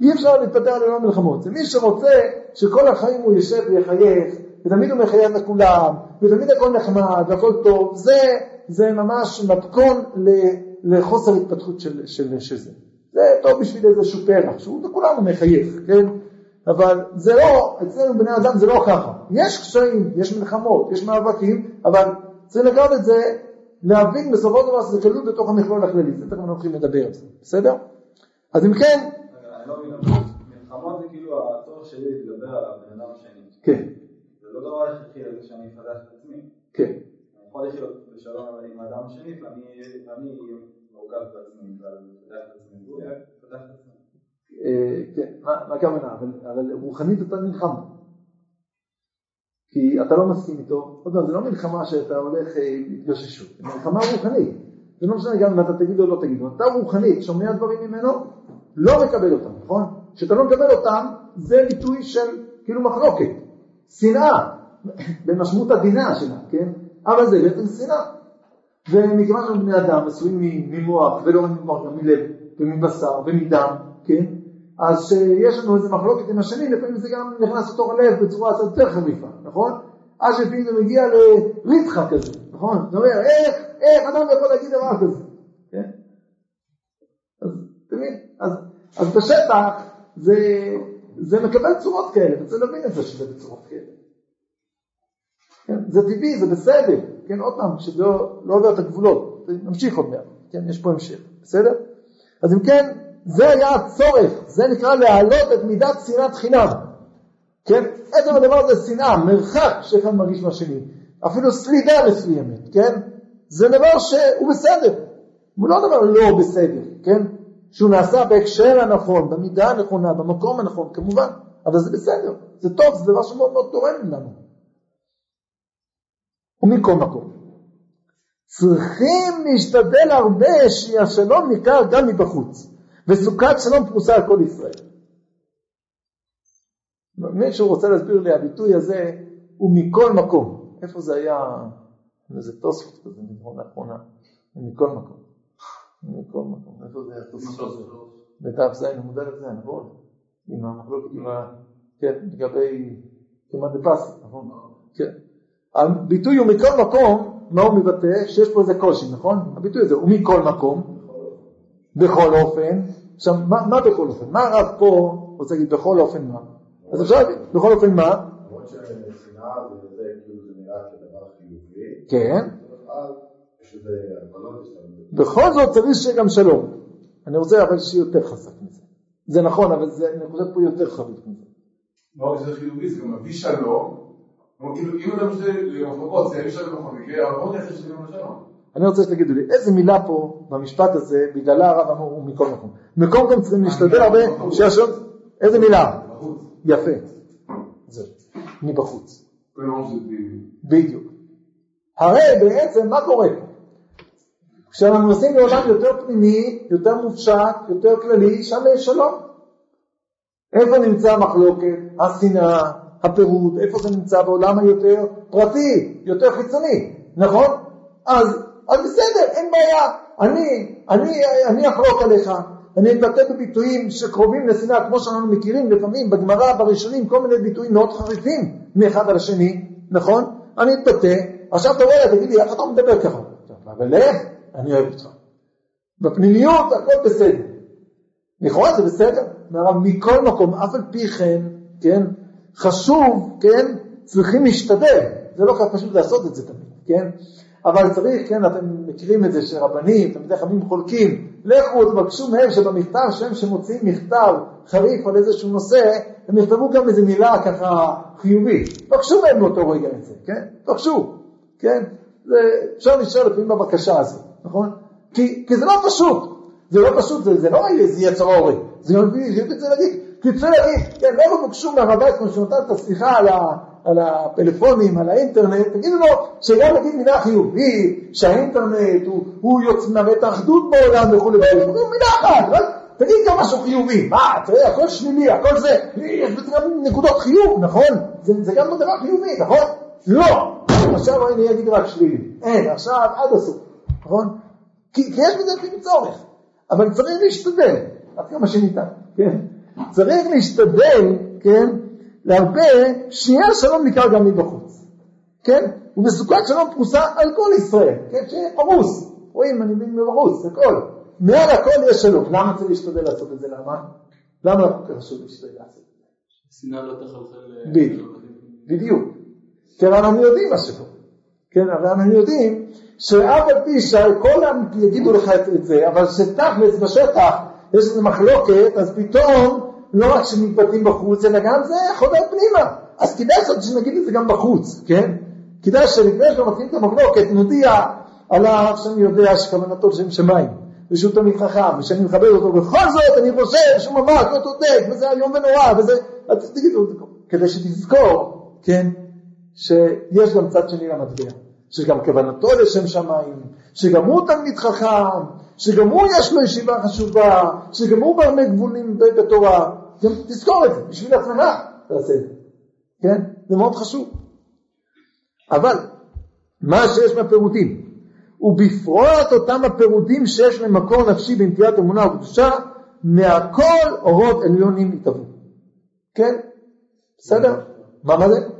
Speaker 2: אי אפשר להתפתח ללא מלחמות. זה מי שרוצה שכל החיים הוא יושב ויחייך, ותמיד הוא מחייך לכולם, ותמיד הכל נחמד והכל טוב, זה, זה ממש מתכון ל- לחוסר התפתחות של, של, של זה. זה טוב בשביל איזשהו פרח, שהוא לכולנו מחייך, כן? אבל זה לא, אצלנו בני אדם זה לא ככה. יש קשיים, יש מלחמות, יש מאבקים, אבל צריך לקחת את זה, להבין בסופו של דבר שזה כלול בתוך המכלול הכללי. זה תכף אנחנו הולכים לדבר על זה, בסדר? אז אם כן,
Speaker 4: אני לא מבין, מלחמות זה כאילו הצורך שלי להתגבר על הבן אדם השני.
Speaker 2: כן,
Speaker 4: לא דבר הכרחי לזה שאני אפתח את עצמי.
Speaker 2: כן,
Speaker 4: אני יכול לחיות בשלום עם האדם השני ואני מורכב בעצמי ולפתח את עצמי והוא יפתח את עצמי.
Speaker 2: אה, כן, מה הכוונה? אבל, רוחנית אתה נלחם. כי אתה לא מסכים איתו, עוד פעם, זה לא מלחמה שאתה הולך אה, להתגוששות, זה מלחמה רוחנית. זה לא משנה גם אם אתה תגיד או לא תגיד, אתה רוחנית, שומע דברים ממנו, לא מקבל אותם, נכון? כשאתה לא מקבל אותם, זה ביטוי של כאילו מחלוקת, שנאה, במשמעות הדינה שלה, כן? אבל זה בעצם שנאה. ומכיוון שאנחנו בני אדם עשויים ממוח, ולא ממוח, גם מלב, ומבשר, ומדם, כן? אז שיש לנו איזה מחלוקת עם השני, לפעמים זה גם נכנס לתוך הלב בצורה קצת יותר חריפה, נכון? עד שלפעמים זה מגיע לריצחה כזה, נכון? זאת אומרת, איך, איך אדם יכול להגיד דבר כזה, כן? אז אתה מבין? אז, אז בשטח זה, זה מקבל צורות כאלה, וצריך להבין את זה שזה בצורות כאלה. כן? זה טבעי, זה בסדר, כן? עוד פעם, שזה לא, עובר את הגבולות, נמשיך עוד מעט, כן? יש פה המשך, בסדר? אז אם כן, זה היה הצורך, זה נקרא להעלות את מידת שנאת חינם. כן? עצם הדבר הזה שנאה, מרחק שאחד מרגיש מהשני, אפילו סלידה מסוימת, כן? זה דבר שהוא בסדר, הוא לא דבר לא בסדר, כן? שהוא נעשה בהקשר הנכון, במידה הנכונה, במקום הנכון, כמובן, אבל זה בסדר, זה טוב, זה דבר שמאוד מאוד תורם לנו. ומכל מקום. צריכים להשתדל הרבה שהשלום ניכר גם מבחוץ. וסוכת שלום פרוסה על כל ישראל. מי שהוא רוצה להסביר לי, הביטוי הזה הוא מכל מקום. איפה זה היה? איזה תוספות כזה, נכון לאחרונה. מכל מקום. מכל מקום. איפה זה היה תוספות הזה? בדף ז' עמוד א' זה, נכון? עם המחלוקת, עם ה... כן, לגבי כמעט דפסי, נכון? כן. הביטוי הוא מכל מקום, מה הוא מבטא? שיש פה איזה קושי, נכון? הביטוי הזה הוא מכל מקום. בכל אופן, עכשיו מה, מה בכל אופן? מה הרב פה רוצה להגיד בכל אופן מה? אז אפשר להגיד, בכל אופן מה?
Speaker 6: כאילו
Speaker 2: כן, בכל זאת צריך שיהיה גם שלום. אני רוצה אבל שיהיה יותר חזק מזה. זה נכון, אבל זה, אני חושב פה יותר חריף מזה.
Speaker 3: לא רק שזה חיובי, זה גם מביא שלום. כאילו, אם אדם שזה למחלוקות, זה יביא שלום מקרה, אבל בואו נעשה גם שלום.
Speaker 2: אני רוצה שתגידו לי, איזה מילה פה במשפט הזה, בגללה הרב אמר הוא מכל מקום. מקום צריכים להשתדל הרבה, שהשם, איזה מילה? יפה. זהו, מבחוץ.
Speaker 3: שזה...
Speaker 2: בדיוק. הרי בעצם מה קורה פה? כשאנחנו נוסעים לעולם יותר פנימי, יותר מופשט, יותר כללי, שם יש שלום. איפה נמצא המחלוקת, השנאה, הפירוד, איפה זה נמצא בעולם היותר פרטי, יותר חיצוני, נכון? אז, אז בסדר, אין בעיה. אני, אני, אני אחלוק עליך, אני אתבטא בביטויים שקרובים לשנאה, כמו שאנחנו מכירים לפעמים בגמרא, בראשונים, כל מיני ביטויים מאוד חריפים מאחד על השני, נכון? אני אתבטא, עכשיו תבוא אליי, תגיד לי, איך אתה מדבר ככה? אבל איך? אני אוהב אותך. בפנימיות הכל בסדר. לכאורה זה בסדר, אבל מכל מקום, אף על פי כן, כן, חשוב, כן, צריכים להשתדל, זה לא ככה פשוט לעשות את זה תמיד, כן, אבל צריך, כן, אתם מכירים את זה שרבנים, תלמידי חכמים חולקים, לכו תבקשו מהם שבמכתב שהם שמוציאים מכתב חריף על איזשהו נושא, הם יכתבו גם איזה מילה ככה חיובית, תבקשו מהם באותו רגע את זה, כן, תבקשו, כן, אפשר לשאול לפעמים בבקשה הזאת, נכון? כי, כי זה לא פשוט, זה לא פשוט, זה, זה לא איזה יצר הורה, זה גם בדיוק זה להגיד, כי צריך להגיד, כן, לא תבקשו מהרב שהוא נתן את השיחה על, ה, על הפלאפונים, על האינטרנט, תגידו לו שגם נגיד מילה חיובית, שהאינטרנט הוא, הוא יוצא, מראה את האחדות בעולם וכולי, וכולי, מילה אחת, רק תגיד גם משהו חיובי, מה, תראה, הכל שלילי, הכל זה, יש בזה גם נקודות חיוב, נכון? זה, זה גם דבר חיובי, נכון? לא, עכשיו אני אגיד רק שלילי, אין, עכשיו עד הסוף, נכון? כי, כי יש בזה לפעמים צורך, אבל צריך להשתדל, עד כמה שניתן, כן? צריך להשתדל, כן, להרבה, שיהיה שלום ניכר גם מבחוץ, כן? ובסוכת שלום פרוסה על כל ישראל, כן? שיהיה פרוס, רואים, אני מבין מבחוץ, הכל. מעל הכל יש שלום. למה צריך להשתדל לעשות את זה? למה? למה כל כך חשוב להשתדל לעשות את זה?
Speaker 5: שנאה לא תחלחל...
Speaker 2: בדיוק. בדיוק. כי הרי אנחנו יודעים מה שקורה. כן, הרי אנחנו יודעים שאף על פי שכולם יגידו לך את זה, אבל שתכלס בשטח יש איזו מחלוקת, אז פתאום לא רק שמתבטאים בחוץ, אלא גם זה חודר פנימה. אז כדאי שנגיד את זה גם בחוץ, כן? כדאי שלפני שאנחנו מתחילים את המחלוקת, נודיע עליו שאני יודע שכוונתו שם שמיים, ושהוא תמיד חכם, ושאני מכבד אותו, בכל זאת אני חושב שהוא ממש לא צודק, וזה איום ונורא, וזה... אז תגידו, כדי שתזכור, כן, שיש גם צד שני למטבע, שגם כוונתו לשם שמיים, שגם הוא תלמיד חכם, שגם הוא יש לו ישיבה חשובה, שגם הוא ברמי גבולים בתורה, גם תזכור את זה, בשביל עצמך תעשה את זה, כן? זה מאוד חשוב. אבל מה שיש מהפירוטים, ובפרט אותם הפירוטים שיש להם מקור נפשי בנטיית אמונה וקדושה, מהכל אורות עליונים יתהוו. כן? בסדר? מה מה זה?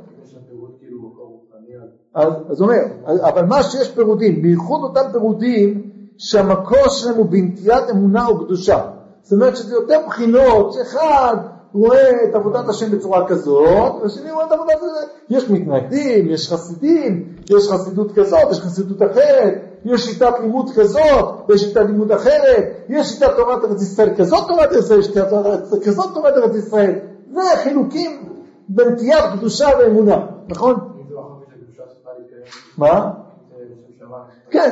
Speaker 2: אז, הוא אומר, אבל מה שיש פירוטים, בייחוד אותם פירוטים שהמקור שלהם הוא בנטיית אמונה וקדושה. זאת אומרת שזה יותר בחינות, שאחד רואה את עבודת השם בצורה כזאת, והשני רואה את עבודת השם, יש מתנגדים, יש חסידים, יש חסידות כזאת, יש חסידות אחרת, יש שיטת לימוד כזאת, יש שיטת לימוד אחרת, יש שיטת תורת ארץ ישראל כזאת תורת ארץ ישראל, יש שיטת תורת כזאת תורת ארץ ישראל, זה חילוקים בנטיית קדושה ואמונה, נכון? מה? כן,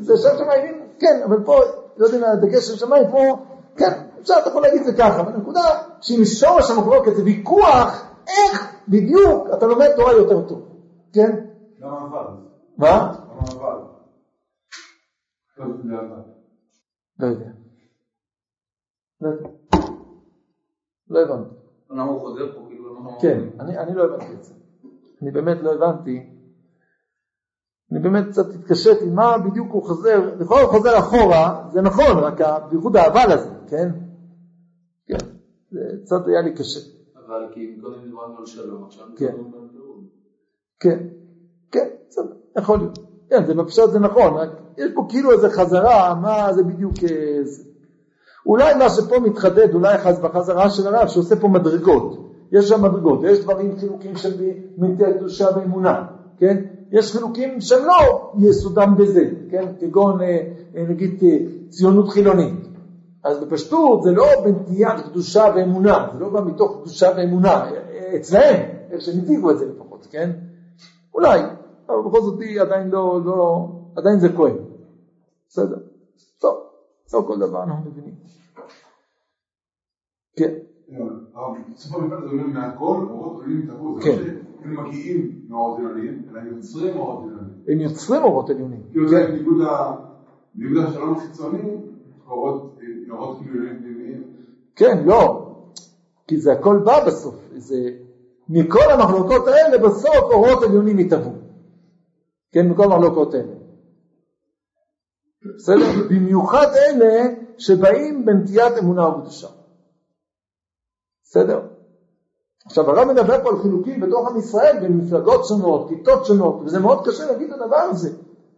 Speaker 2: זה שם שמיים, כן, אבל פה, לא יודע, הדגש של שמיים פה, כן, אפשר, אתה יכול להגיד את זה ככה, אבל הנקודה שאם שורש המחלוקת זה ויכוח, איך בדיוק אתה לומד תורה יותר טוב, כן?
Speaker 3: למה אבל?
Speaker 2: מה?
Speaker 3: למה אבל?
Speaker 2: לא יודע. לא יודע. לא הבנתי.
Speaker 5: למה הוא חוזר פה? כאילו,
Speaker 2: כן, אני, אני לא הבנתי את זה. אני באמת לא הבנתי. אני באמת קצת התקשיתי מה בדיוק הוא חוזר, לכאורה הוא חוזר אחורה, זה נכון, רק בייחוד האבל הזה, כן? כן, זה קצת היה לי קשה.
Speaker 5: אבל כי קודם דיברנו על שלום, עכשיו
Speaker 2: כן.
Speaker 5: דיברנו על פירוד.
Speaker 2: כן, כן, בסדר, יכול להיות. כן, זה בפשט זה נכון, רק יש פה כאילו איזה חזרה, מה זה בדיוק אה, זה. אולי מה שפה מתחדד, אולי חז בחזרה של הרב, שעושה פה מדרגות. יש שם מדרגות, יש דברים חילוקים של מנטי הקדושה ואמונה, כן? יש חילוקים שהם לא יסודם בזה, כן? כגון אה, אה, נגיד אה, ציונות חילונית. אז בפשטות זה לא בנטיית קדושה ואמונה, זה לא בא מתוך קדושה ואמונה, אצלהם, איך שהם הציגו את זה לפחות, כן? אולי, אבל בכל זאת היא עדיין לא, לא, עדיין זה כהן. בסדר. טוב, לא כל דבר אנחנו מבינים. כן.
Speaker 3: בסוף שהם מגיעים מאורות עליונים, אלא הם יוצרים אורות עליונים.
Speaker 2: הם יוצרים אורות עליונים.
Speaker 3: כאילו זה בניגוד לשלום החיצוני, אורות כאילו פנימיים.
Speaker 2: כן, לא, כי זה הכל בא בסוף, זה מכל המחלוקות האלה בסוף אורות עליונים יתהוו. כן, מכל המחלוקות האלה. בסדר? במיוחד אלה שבאים בנטיית אמונה וקדושה. בסדר? עכשיו הרב מדבר פה על חילוקים בתוך עם ישראל בין מפלגות שונות, כיתות שונות, וזה מאוד קשה להגיד את הדבר הזה.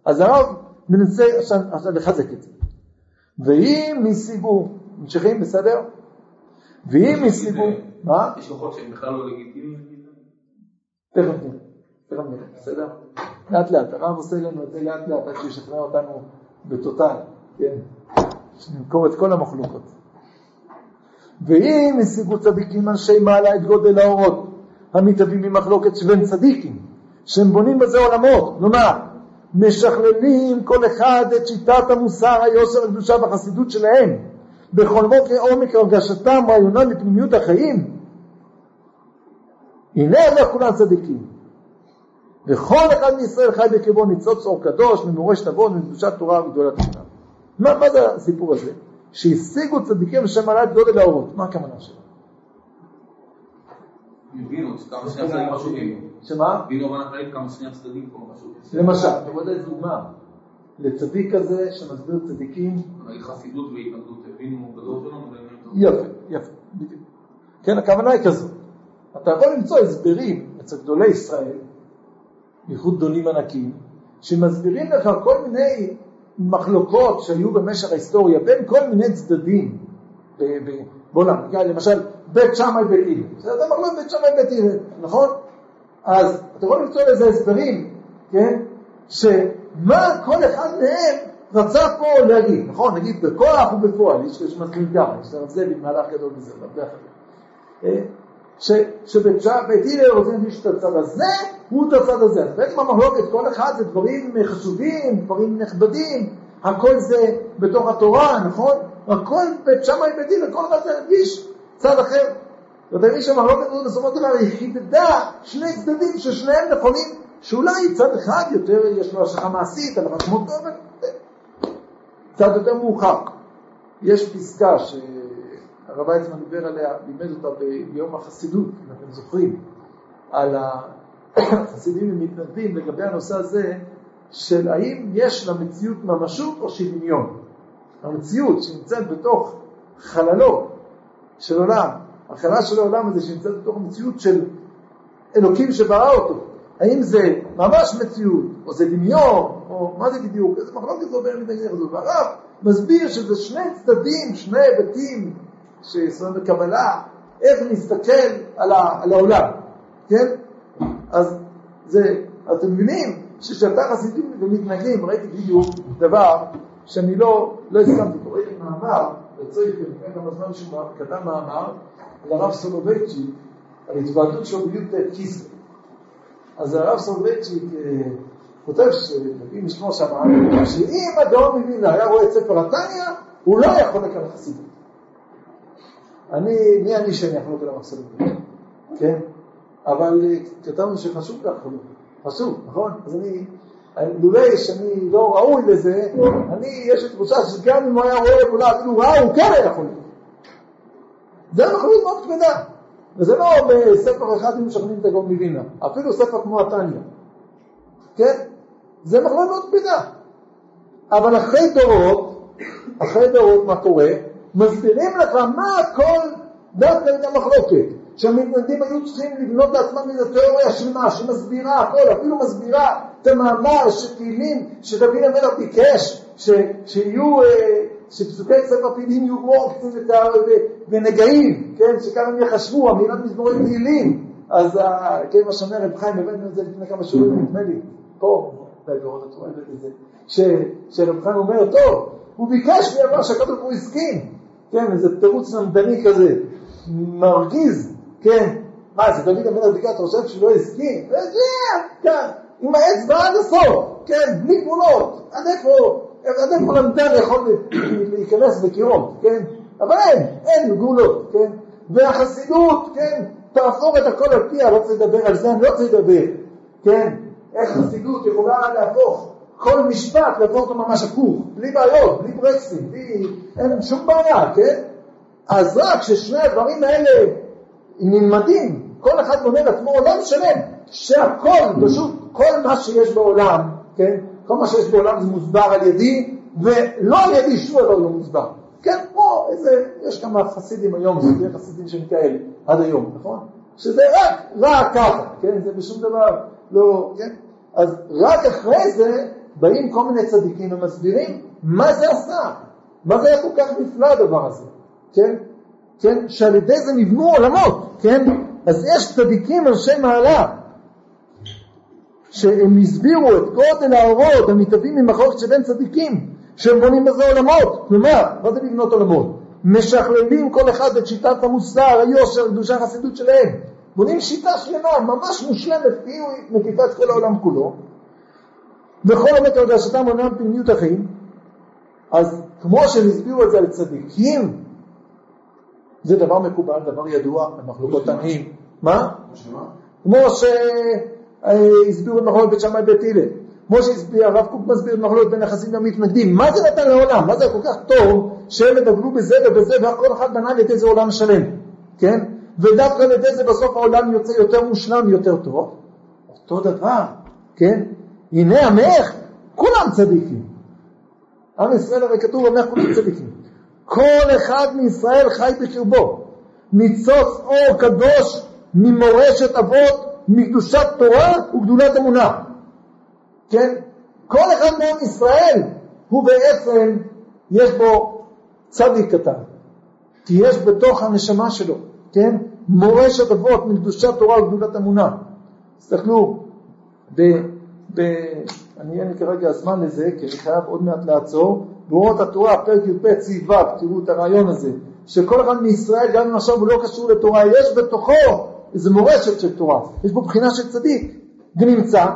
Speaker 2: אז הרב מנסה עכשיו, עכשיו לחזק את זה. ואם השיגו, ממשיכים בסדר? ואם השיגו, מה?
Speaker 5: יש כוחות שהם בכלל לא לגיטימיים?
Speaker 2: תכף נראה, תכף נראה, בסדר? לאט לאט, הרב עושה לנו את זה לאט לאט עד שישכנע אותנו בטוטל, כן? שנמכור את כל המחלוקות. ואם השיגו צדיקים אנשי מעלה את גודל האורות המתהווים ממחלוקת שבין צדיקים שהם בונים בזה עולמות, כלומר משכללים כל אחד את שיטת המוסר, היושר, הקדושה והחסידות שלהם. בכל מוקר עומק הרגשתם, רעיונם ופנימיות החיים. הנה לא כולם צדיקים. וכל אחד מישראל חי בקרבו ניצוץ אור קדוש ממורשת עוון ומקדושת תורה וגדולת תורה מה, מה זה הסיפור הזה? שהשיגו צדיקים לשם עלה את גודל האורות. מה הכוונה שלו?
Speaker 5: הבינו כמה שני הצדדים חשובים.
Speaker 2: שמה?
Speaker 5: הבינו הבנה כללית כמה שני הצדדים פה חשובים.
Speaker 2: למשל, אתה רואה איזה דוגמה לצדיק כזה שמסביר צדיקים.
Speaker 5: חסידות והתנגדות, הבינו בדור שלנו.
Speaker 2: יפה, יפה, בדיוק. כן, הכוונה היא כזאת. אתה יכול למצוא הסברים אצל גדולי ישראל, בייחוד גדולים ענקים, שמסבירים לך כל מיני מחלוקות שהיו במשך ההיסטוריה בין כל מיני צדדים בעולם, למשל בית שמאי בית הלל, זה מחלוקת בית שמאי בית הלל, נכון? אז אתה יכול למצוא לזה הסברים, כן? שמה כל אחד מהם רצה פה להגיד, נכון? נגיד בכוח ובפועל, יש שמסכים גם, יש לרב זאבי מהלך גדול בזה, הלל רוצים להגיד את הצד הזה, הוא את הצד הזה. אז בעצם המחלוקת, כל אחד זה דברים חשובים, דברים נכבדים, הכל זה בתוך התורה, נכון? הכל בית שמאי בית הלל, כל אחד זה להרגיש צד אחר. ואתה מבין שהמחלוקת הזאת בסופו של דבר היא חידדה שני צדדים ששניהם נכונים, שאולי צד אחד יותר יש לו השלכה מעשית, אבל כמו טוב, קצת יותר מאוחר. יש פסקה ש... הרב ויצמן דיבר עליה, לימד אותה ביום החסידות, אם אתם זוכרים, על החסידים ומתנדבים לגבי הנושא הזה של האם יש למציאות ממשות או שהיא דמיון. המציאות שנמצאת בתוך חללו של עולם, החלל של העולם הזה שנמצאת בתוך המציאות של אלוקים שברא אותו, האם זה ממש מציאות, או זה דמיון, או מה זה בדיוק, איזה מחלוקת זה עובר מדעניין הזה, והרב מסביר שזה שני צדדים, שני היבטים שישראל בקבלה, איך להסתכל על, ה, על העולם, כן? אז זה, אתם מבינים שכשאתה חסידים ומתנגדים, ראיתי בדיוק דבר שאני לא, לא הסכמתי, ראיתי מאמר, יצא לפני כמה זמן שהוא כתב מאמר על הרב סולובייצ'יק, על התוועדות שלו בי"ט כיסא. אז הרב סולובייצ'יק אה, כותב, שאם לשמוע שם, שאם הגאון מווילנה היה רואה את ספר התניא, הוא לא יכול לקבל חסידות. אני, מי אני שאני אחלוק על המחסנים? כן? אבל אה, כתבנו שחשוב לחלוק, חשוב, נכון? אז אני, לולא שאני לא ראוי לזה, אני, יש לי תחושה שגם אם הוא היה רואה אולי אפילו רע, הוא כן היה יכול. זה מחלות מאוד כבדה. וזה לא בספר אחד אם משכנעים את הגאון מווילנה, אפילו ספר כמו התניא. כן? זה מחלות מאוד כבדה. אבל אחרי דורות, אחרי דורות מה קורה? מסבירים לך מה הכל דווקא את המחלוקת. שהמתנגדים היו צריכים לבנות לעצמם איזו תיאוריה שלמה שמסבירה הכל, אפילו מסבירה את המאמר שתהילים שדוד המלך ביקש ש, שיהיו, אה, שפסוקי ספר תהילים יהיו עוקצים ונגעים, כן, שכאן הם יחשבו, אמירת מזמורי תהילים. אז כן, מה שאומר רב חיים, הבאנו את זה לפני כמה שיעורים, נדמה לי, פה, שרב חיים אומר, טוב, הוא ביקש מי אמר שהקדוש ברוך הוא הסכים, כן, איזה תירוץ למדני כזה, מרגיז, כן, מה זה דוד המלך בקעת חושב שהוא לא הסכים? וזה, כן, עם האצבע עד הסוף, כן, בלי גבולות, עד איפה, עד איפה למדן יכול להיכנס בקירות, כן, אבל אין, אין גבולות, כן, והחסידות, כן, תהפוך את הכל על פיה, לא צריך לדבר על זה, אני לא צריך לדבר, כן, איך חסידות יכולה להפוך כל משפט, להפוך אותו ממש עקור, בלי בעיות, בלי ברקסים, בלי, אין שום בעיה, כן, אז רק כששני הדברים האלה נלמדים, כל אחד בונה לעצמו עולם שלם, שהכל, פשוט כל מה שיש בעולם, כן, כל מה שיש בעולם זה מוסבר על ידי, ולא על ידי שום דבר לא מוסבר. כן, כמו איזה, יש כמה חסידים היום, זה חסידים שהם כאלה, עד היום, נכון? שזה רק, רק ככה, כן, זה בשום דבר לא, כן? אז רק אחרי זה באים כל מיני צדיקים ומסבירים מה זה עשה, מה זה היה כל כך נפלא הדבר הזה, כן? כן? שעל ידי זה נבנו עולמות, כן? אז יש צדיקים אנשי מעלה, שהם הסבירו את גודל האורות המתהווים ממחלוקת שבין צדיקים, שהם בונים בזה עולמות. כלומר, מה זה לבנות עולמות? משכללים כל אחד את שיטת המוסר, היושר, קדושה החסידות שלהם. בונים שיטה שלמה, ממש מושלמת, כאילו היא מקיפה את כל העולם כולו. וכל המת הרגשתם עולם פנימיות החיים. אז כמו שהם הסבירו את זה על צדיקים, זה דבר מקובל, דבר ידוע, במחלוקות תנאים. מה? כמו שהסבירו את מחלוקת בית שמאי בית הלל. כמו שהסביר, הרב קוק מסביר את מחלוקת בין החסידים למתנגדים. מה זה נתן לעולם? מה זה כל כך טוב שהם ידברו בזה ובזה וכל אחד בנה על ידי זה עולם שלם, כן? ודווקא על ידי זה בסוף העולם יוצא יותר מושלם, יותר טוב. אותו דבר, כן? הנה עמך, כולם צדיקים. עם ישראל הרי כתוב עמך כולם צדיקים. כל אחד מישראל חי בקרבו. ניצוץ אור קדוש ממורשת אבות, מקדושת תורה וגדולת אמונה. כן? כל אחד מעם ישראל הוא בעצם, יש בו צדיק קטן. כי יש בתוך הנשמה שלו, כן? מורשת אבות מקדושת תורה וגדולת אמונה. תסתכלו, ב, אני אין לי כרגע זמן לזה, כי אני חייב עוד מעט לעצור. באורות התורה, פרק י"ב, סעיף ו', תראו את הרעיון הזה, שכל אחד מישראל, גם אם עכשיו הוא לא קשור לתורה, יש בתוכו איזו מורשת של תורה, יש בו בחינה של צדיק, ונמצא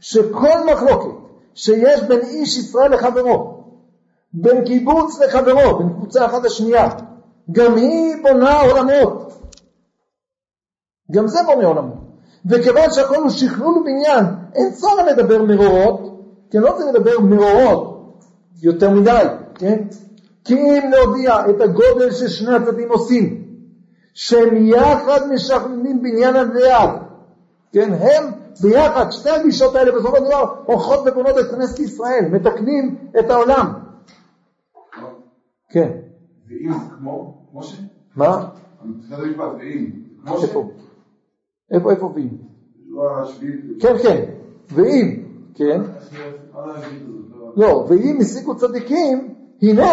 Speaker 2: שכל מחלוקת שיש בין איש ישראל לחברו, בין קיבוץ לחברו, בין קבוצה אחת לשנייה, גם היא בונה עולמות. גם זה בונה עולמות. וכיוון שהכל הוא שכלול ובניין, אין צורך לדבר מרורות, כי לא צריך לדבר מרורות יותר מדי, כן? כי אם להודיע את הגודל ששני הצדדים עושים, שהם יחד משכללים בניין הדעת, כן? הם ביחד, שתי הגישות האלה בסופו של דבר הולכות ובונות את כנסת ישראל, מתקנים את העולם. כן.
Speaker 3: ואם כמו, משה?
Speaker 2: מה?
Speaker 3: מבחינת המשפט, ואם, כמו ש...
Speaker 2: איפה? איפה, ואם?
Speaker 3: לא.
Speaker 2: כן, כן. ואם, כן? לא, ואם השיגו צדיקים, הנה,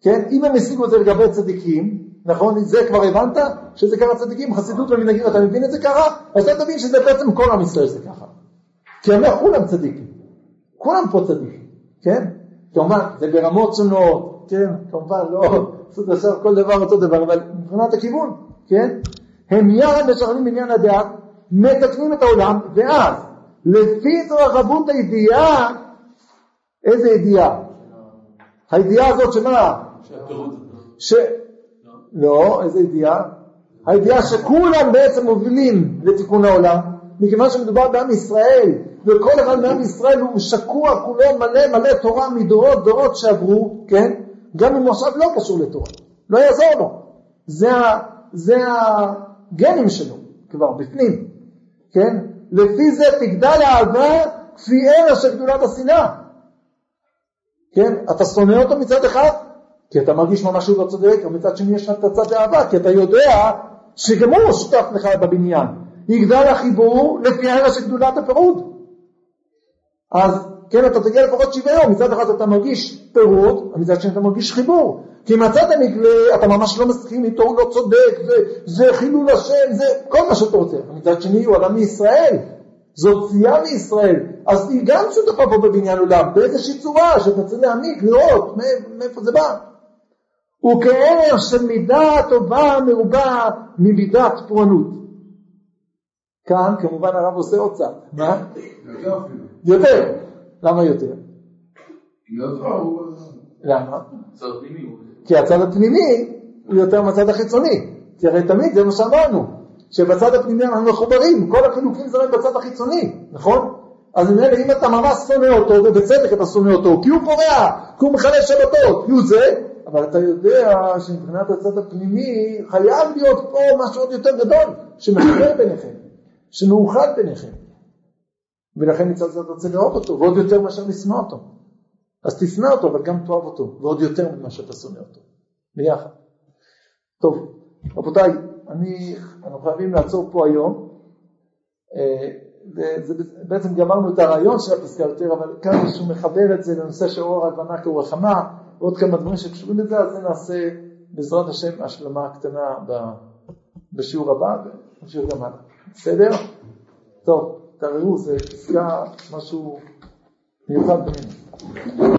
Speaker 2: כן, אם הם השיגו את זה לגבי צדיקים, נכון, זה כבר הבנת? שזה ככה צדיקים, חסידות ומנהגים, אתה מבין את זה ככה? אז אתה תבין שזה בעצם כל עם ישראל זה ככה. כי הם כולם צדיקים, כולם פה צדיקים, כן? כמובן, זה ברמות שונות, כן? כמובן, לא, עכשיו כל דבר אותו דבר, אבל מבחינת הכיוון, כן? הם יחד משכנעים בעניין הדעת, מתקנים את העולם, ואז, לפי התרחבות הידיעה, איזה ידיעה? הידיעה הזאת שמה? ש... לא, איזה ידיעה? הידיעה שכולם בעצם מובילים לתיקון העולם, מכיוון שמדובר בעם ישראל, וכל אחד מעם ישראל הוא שקוע כולו מלא מלא תורה מדורות דורות שעברו, כן? גם אם הוא עכשיו לא קשור לתורה, לא יעזור לו. זה, זה הגנים שלו כבר בפנים, כן? לפי זה תגדל האהבה כפי ערך של גדולת השנאה. כן? אתה שונא אותו מצד אחד, כי אתה מרגיש ממש שהוא לא צודק, ומצד שני יש לך את הצד האהבה, כי אתה יודע שגם הוא שותף לך בבניין. יגדל החיבור לפי הערך של גדולת הפירוד. אז כן, אתה תגיע לפחות שוויון, מצד אחד אתה מרגיש פירוד, ומצד שני אתה מרגיש חיבור. כי מצד המקרה אתה ממש לא מסכים איתו, הוא לא צודק, זה, זה חילול השם, זה כל מה שאתה רוצה. מצד שני הוא עלה מישראל, זאת סיעה מישראל, אז היא גם שותפה פה בבניין עולם, באיזושהי צורה שאתה צריך להעמיק, לראות מאיפה זה בא. וכערך של מידה טובה מרובה ממידת פורענות. כאן כמובן הרב עושה עוד צד, מה?
Speaker 3: יותר.
Speaker 2: למה יותר?
Speaker 3: לא
Speaker 2: למה? כי הצד הפנימי הוא יותר מהצד החיצוני. כי הרי תמיד זה מה שאמרנו, שבצד הפנימי אנחנו מחוברים, כל החילוקים זה רק בצד החיצוני, נכון? אז ממילא אם אתה ממש שונא אותו, ובצדק אתה שונא אותו, כי הוא פורע, כי הוא מחלל שבתות, כי הוא זה, אבל אתה יודע שמבחינת הצד הפנימי חייב להיות פה משהו עוד יותר גדול, שמחבר ביניכם, שמאוחד ביניכם. ולכן מצד זה אתה רוצה לאהוב אותו, ועוד יותר מאשר לשנוא אותו. אז תשנא אותו, אבל גם תאהב אותו, ועוד יותר ממה שאתה שונא אותו. ביחד. טוב, רבותיי, אני, אנחנו חייבים לעצור פה היום. אה, וזה, בעצם גמרנו את הרעיון של הפסקה יותר, אבל כאן שהוא מחבר את זה לנושא של אור כאור החמה, ועוד כמה דברים שקשורים לזה, אז זה נעשה בעזרת השם השלמה קטנה בשיעור הבא, ונמשיך גם הלאה. בסדר? טוב, תראו, זה פסקה משהו מיוחד בינינו.